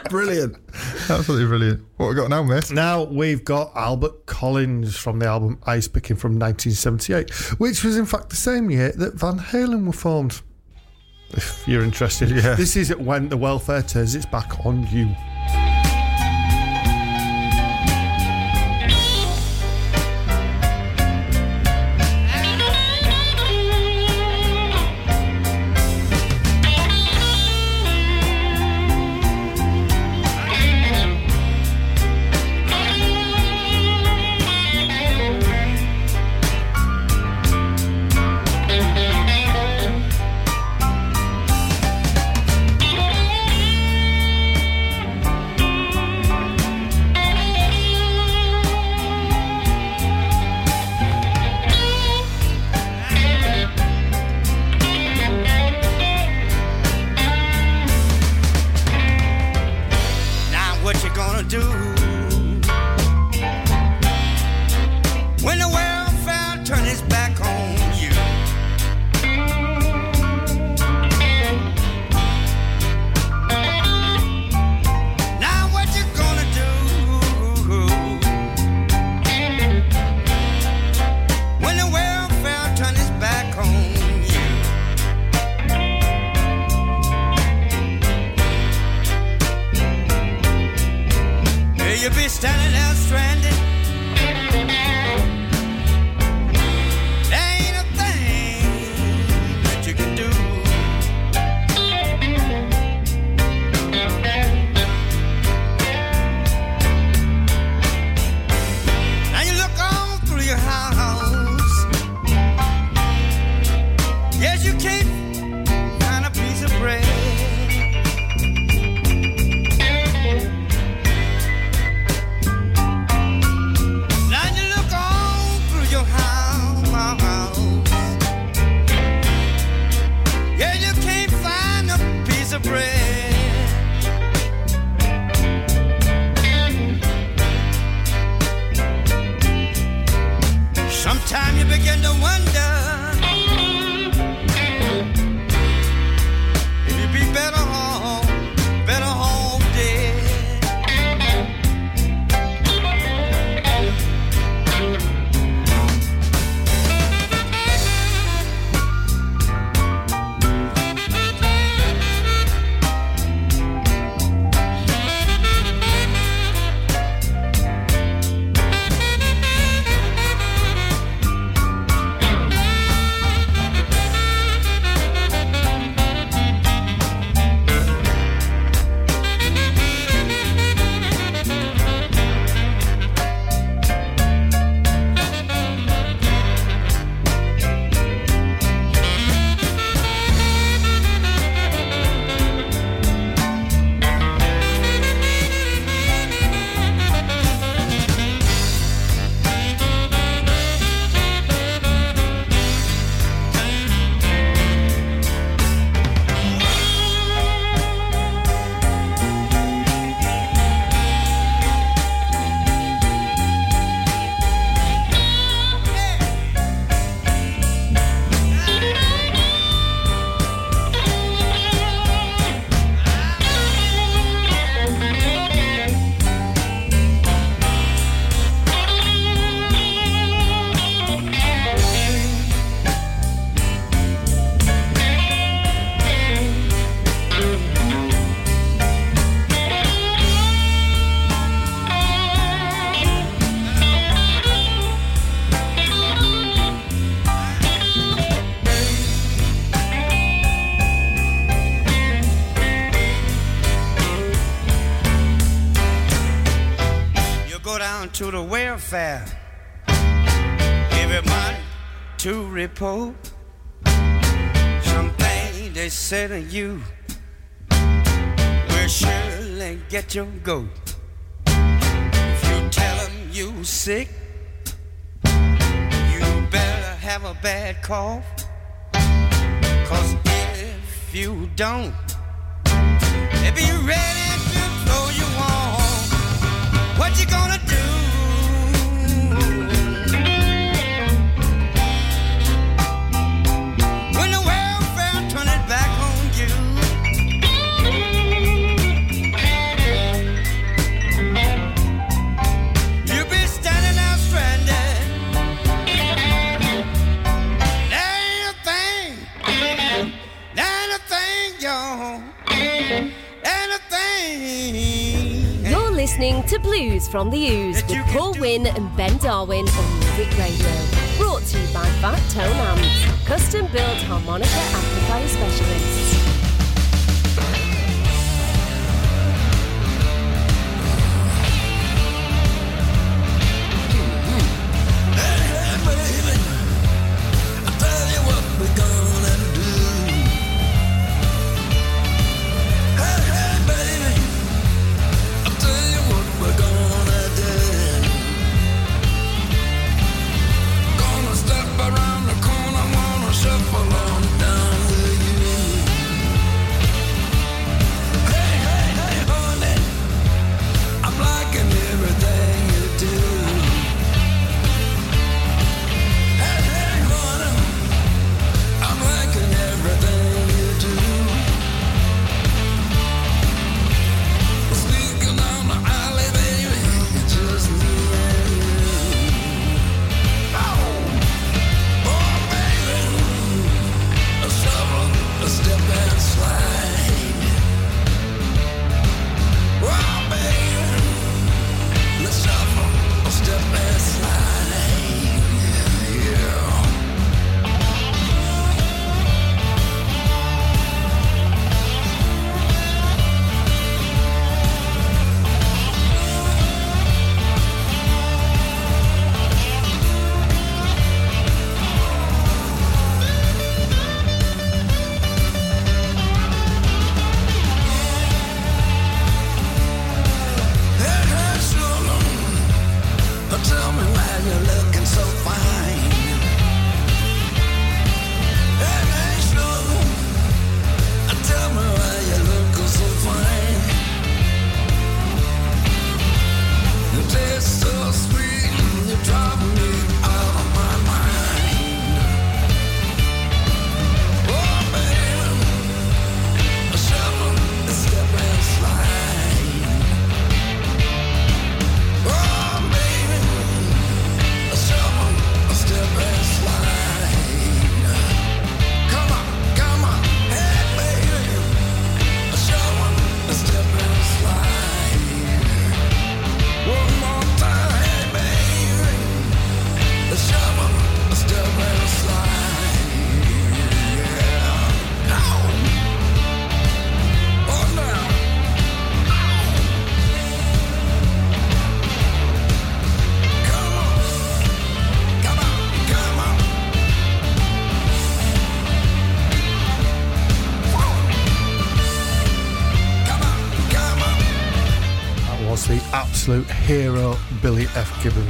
brilliant. Absolutely brilliant. What we got now, mate? Now we've got Albert Collins from the album Ice Picking from 1978, which was in fact the same year that Van Halen were formed. If you're interested, Yeah. this is when the welfare turns its back on you. Said to you will surely get your goat. If you tell them you sick, you better have a bad cough. Cause if you don't, they be ready to know you want. What you gonna do? To Blues from the Ooze with Paul Wynn and Ben Darwin on Music Radio. Brought to you by Fat Tone Amps, custom built harmonica amplifier specialists.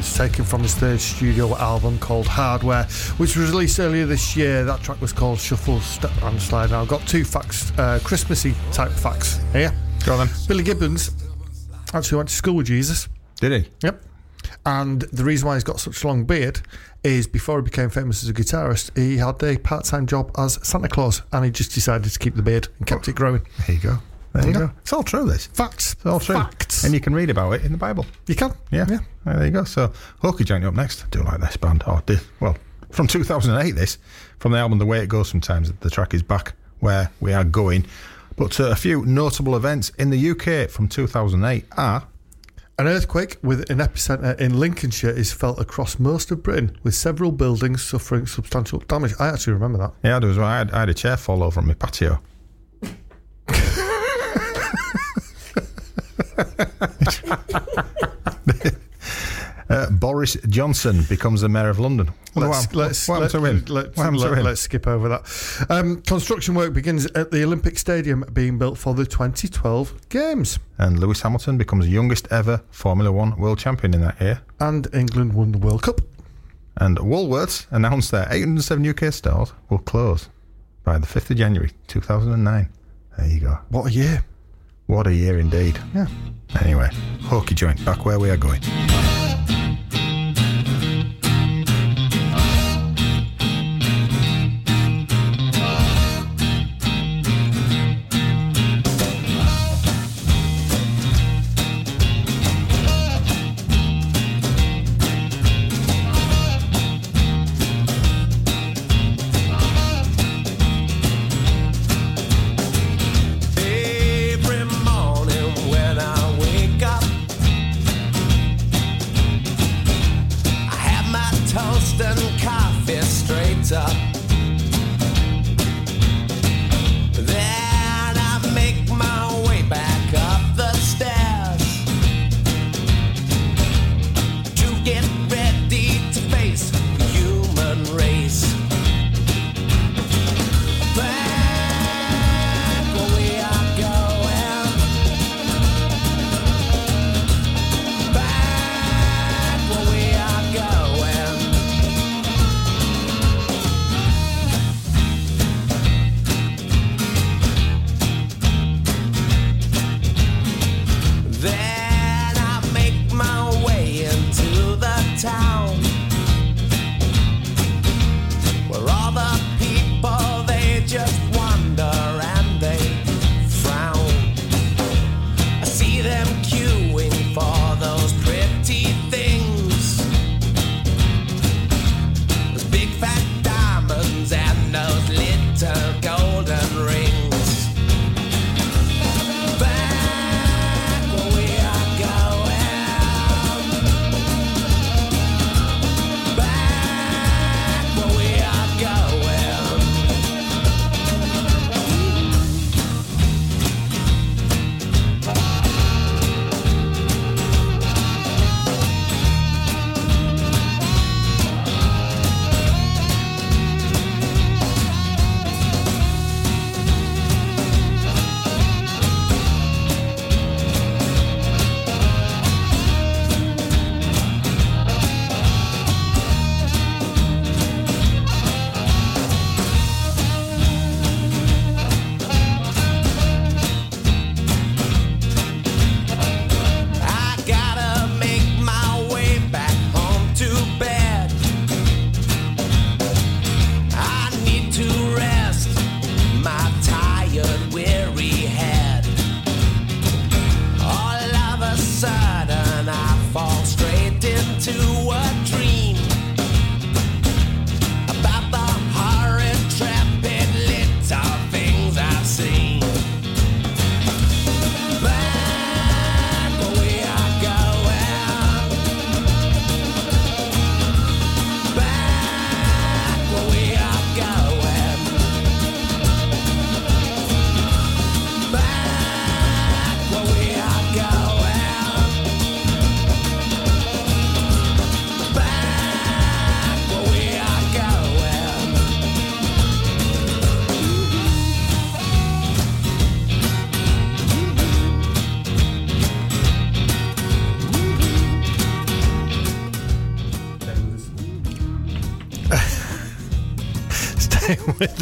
Gibbons, taken from his third studio album called Hardware, which was released earlier this year. That track was called Shuffle, Step and Slide. Now, I've got two facts, uh, Christmassy type facts here. Go on then. Billy Gibbons actually went to school with Jesus. Did he? Yep. And the reason why he's got such a long beard is before he became famous as a guitarist, he had a part time job as Santa Claus and he just decided to keep the beard and kept it growing. There you go. There you go. It's all true, this. Facts. It's all true. Facts. And you can read about it in the Bible. You can. Yeah. Yeah. There you go. So, Hokey joined you up next. Do like this band. Oh, did, well, from 2008, this. From the album The Way It Goes Sometimes. The track is Back Where We Are Going. But uh, a few notable events in the UK from 2008 are. An earthquake with an epicenter in Lincolnshire is felt across most of Britain, with several buildings suffering substantial damage. I actually remember that. Yeah, there was, I, had, I had a chair fall over on my patio. Uh, Boris Johnson becomes the mayor of London. Let's, let's, what happened to him? Let's, what happened to let, him? us skip over that. Um, construction work begins at the Olympic Stadium being built for the 2012 Games. And Lewis Hamilton becomes the youngest ever Formula One world champion in that year. And England won the World Cup. And Woolworths announced their 807 UK stores will close by the 5th of January 2009. There you go. What a year. What a year indeed. Yeah. Anyway, Hokie Joint, back where we are going.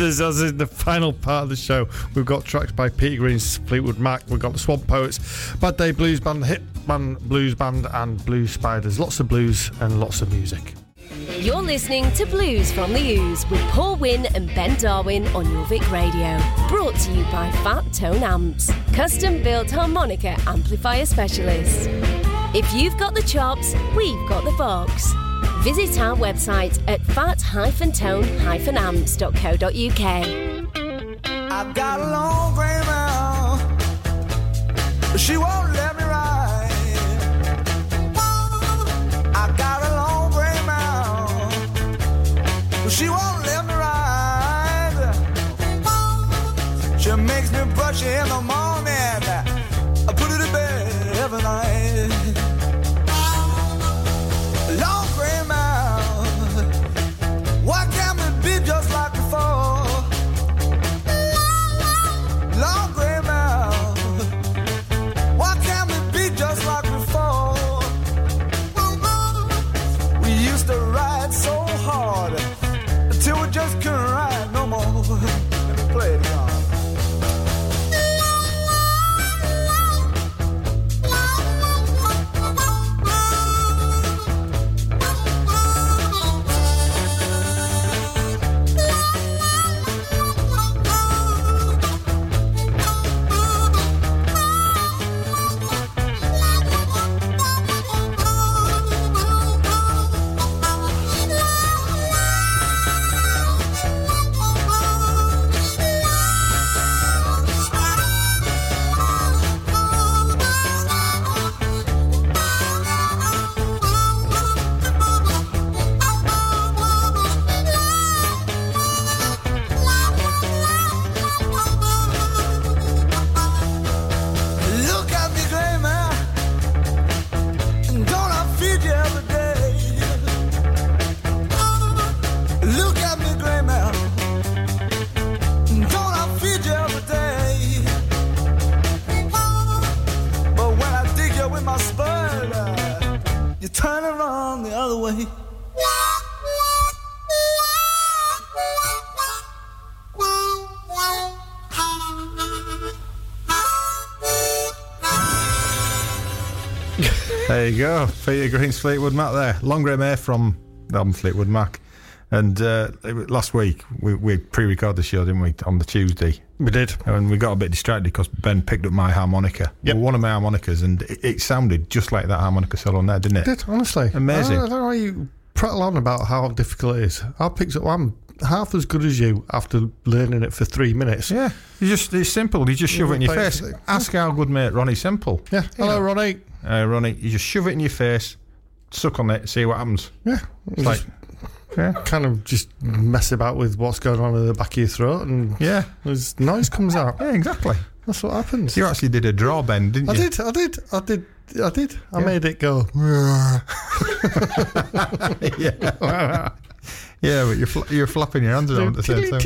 As in the final part of the show. We've got tracks by Peter Green's Fleetwood Mac. We've got the Swamp Poets, Bad Day Blues Band, Hitman Blues Band, and Blues Spiders. Lots of blues and lots of music. You're listening to Blues from the Ooze with Paul Wynn and Ben Darwin on Jorvik Radio. Brought to you by Fat Tone Amps, custom built harmonica amplifier specialists. If you've got the chops, we've got the box. Visit our website at fat-tone-amps.co.uk. I've got a long but she won't let me ride. I got a long but she won't There you go. Peter Green's Fleetwood Mac there. Long Grey Mare from the album Fleetwood Mac. And uh, last week, we, we pre recorded the show, didn't we, on the Tuesday? We did. And we got a bit distracted because Ben picked up my harmonica. Yep. Well, one of my harmonicas, and it, it sounded just like that harmonica solo on there, didn't it? Did honestly Amazing. I don't know why you prattle on about how difficult it is. I picked up one half as good as you after learning it for three minutes. Yeah. You just It's simple. You just shove it in your face. it. Ask our good mate Ronnie Simple. Yeah. Hello, Ronnie. Uh, Ronnie, you just shove it in your face, suck on it, see what happens. Yeah. It's like, yeah. kind of just mess about with what's going on in the back of your throat, and Yeah. there's noise comes out. Yeah, exactly. That's what happens. You actually did a draw bend, didn't you? I you? did. I did. I did. I did. I Yeah. made it go. yeah. yeah, but you're, fl- you're flapping your hands around at the same time.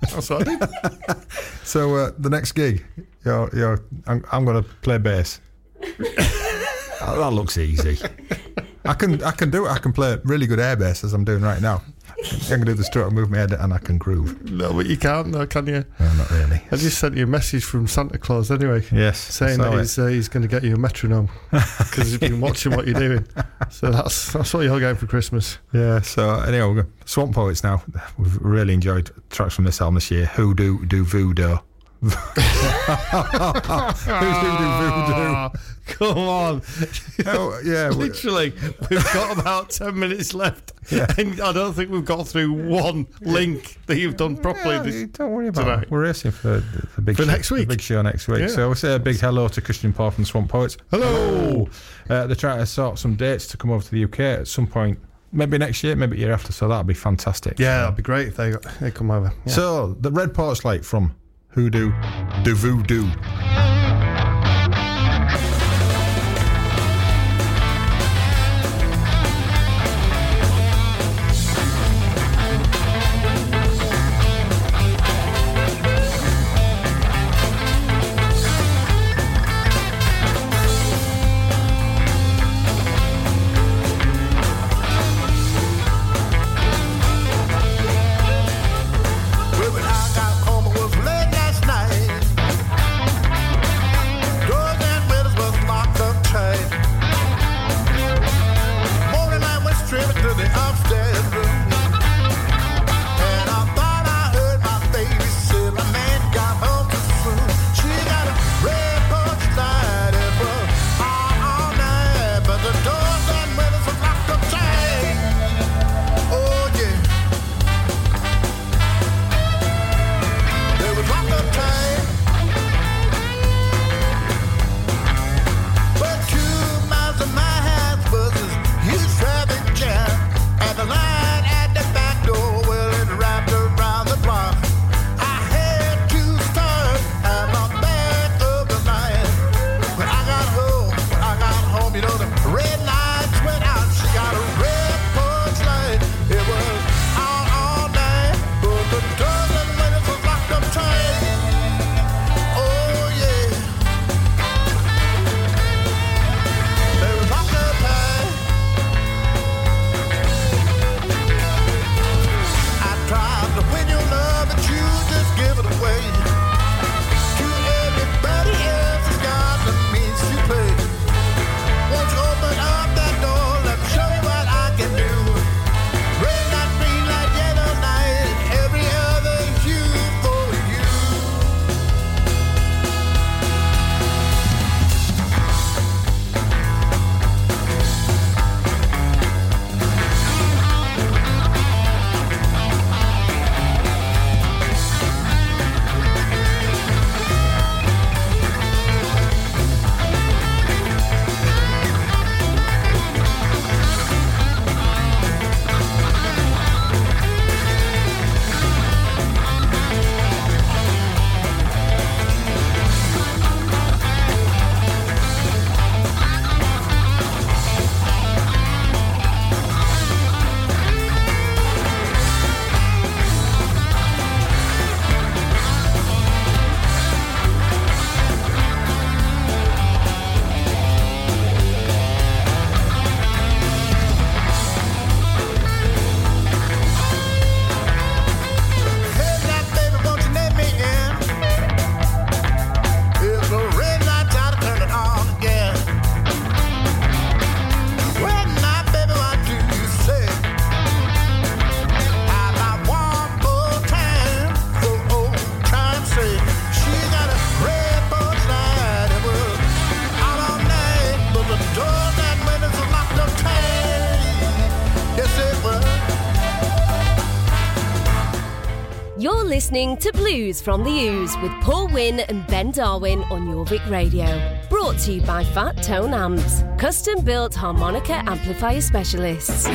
That's what I did. So uh, the next gig, you're, you're, I'm, I'm going to play bass. Oh, that looks easy. I can I can do it. I can play really good air bass as I'm doing right now. I can do the strut, move my head, and I can groove. No, but you can't, though, can you? No, not really. I just sent you a message from Santa Claus anyway. Yes, Saying that it. he's, uh, he's going to get you a metronome because he's been watching what you're doing. So that's that's what you're getting for Christmas. Yeah, so anyway, we're going Swamp Poets now. We've really enjoyed tracks from this album this year. Hoodoo, Do Voodoo. Hoodoo, Voodoo. Come on. Oh, yeah, Literally, we've got about 10 minutes left. Yeah. And I don't think we've got through one link that you've done properly. Yeah, this, don't worry about tonight. it. We're racing for the big For show, next the week. big show next week. Yeah. So we'll say a big hello to Christian Paul from Swamp Poets. Hello. Uh, they're trying to sort some dates to come over to the UK at some point. Maybe next year, maybe year after. So that'd be fantastic. yeah, that'd be great if they, got, they come over. Yeah. So the Red Porch Light from Hoodoo, Do Voodoo. Blues from the Ooze with Paul Wynn and Ben Darwin on Jorvik Radio. Brought to you by Fat Tone Amps, custom built harmonica amplifier specialists.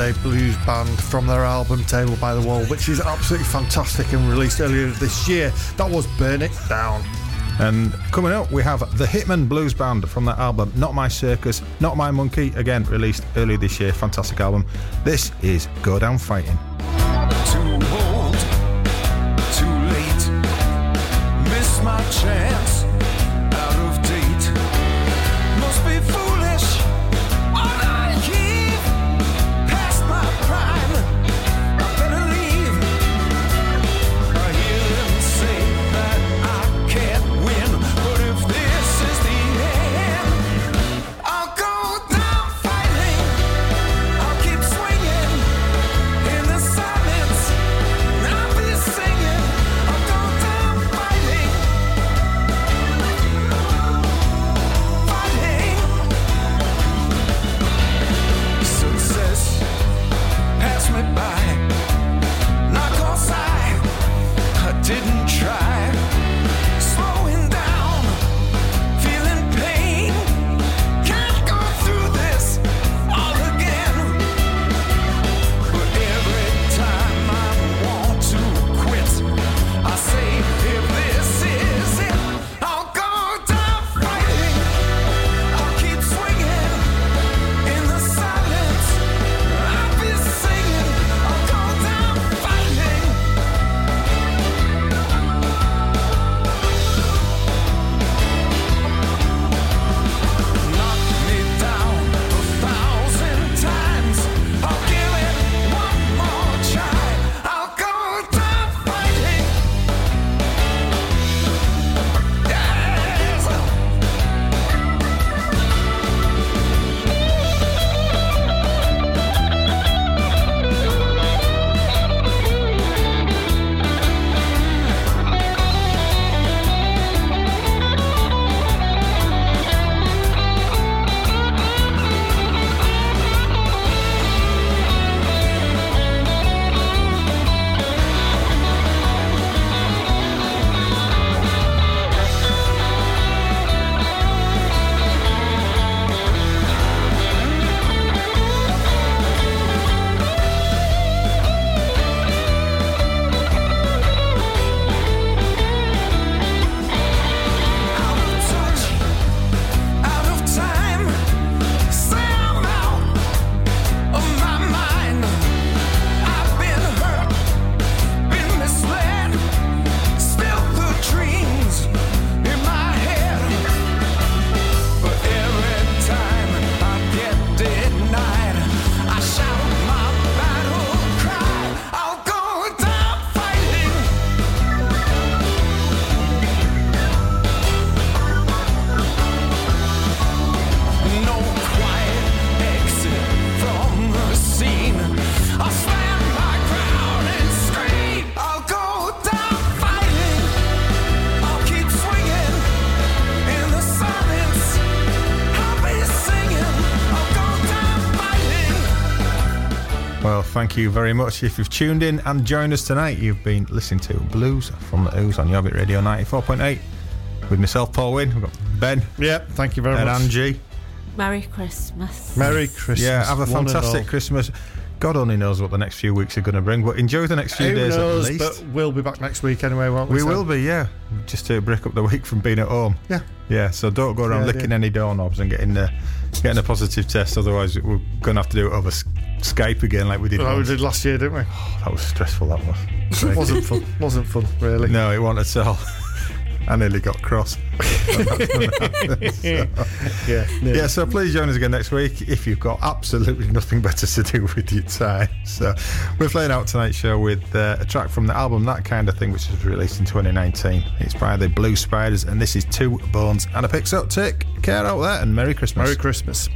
That was the Bad Day Blues Band from their album Table by the Wall, which is absolutely fantastic and released earlier this year. That was Burn It Down. And coming up, we have the Hitman Blues Band from their album Not My Circus, Not My Monkey, again released earlier this year. Fantastic album. This is Go Down Fighting. Too old, too late. Miss my chance, thank you very much. If you've tuned in and joined us tonight, you've been listening to Blues from the Ooze on Jorvik Radio 94.8 with myself, Paul Wynn. We've got Ben Yeah, thank you very and much. Angie. Merry Christmas. Merry Christmas. Yeah, have a fantastic. Christmas. God only knows what the next few weeks are going to bring, but enjoy the next few Who days knows, at least. but we'll be back next week anyway, won't we? we So- will be, yeah. Just to break up the week from being at home. Yeah. Yeah, so don't go around Yeah, licking yeah. any doorknobs and getting the, getting a positive test. Otherwise, we're going to have to do it over S- Skype again, like we did. Like we did last year, didn't we? That was stressful. That was. It wasn't fun. Wasn't fun, really. No, it wasn't at all. I nearly got cross. Yeah. Yeah. Yeah, so please join us again next week if you've got absolutely nothing better to do with your time. So we're playing out tonight's show with uh, a track from the album That Kind of Thing, which was released in 2019. It's by the Blue Spiders, and this is Two Bones and a Picks Up. Take care out there, and Merry Christmas. Merry Christmas.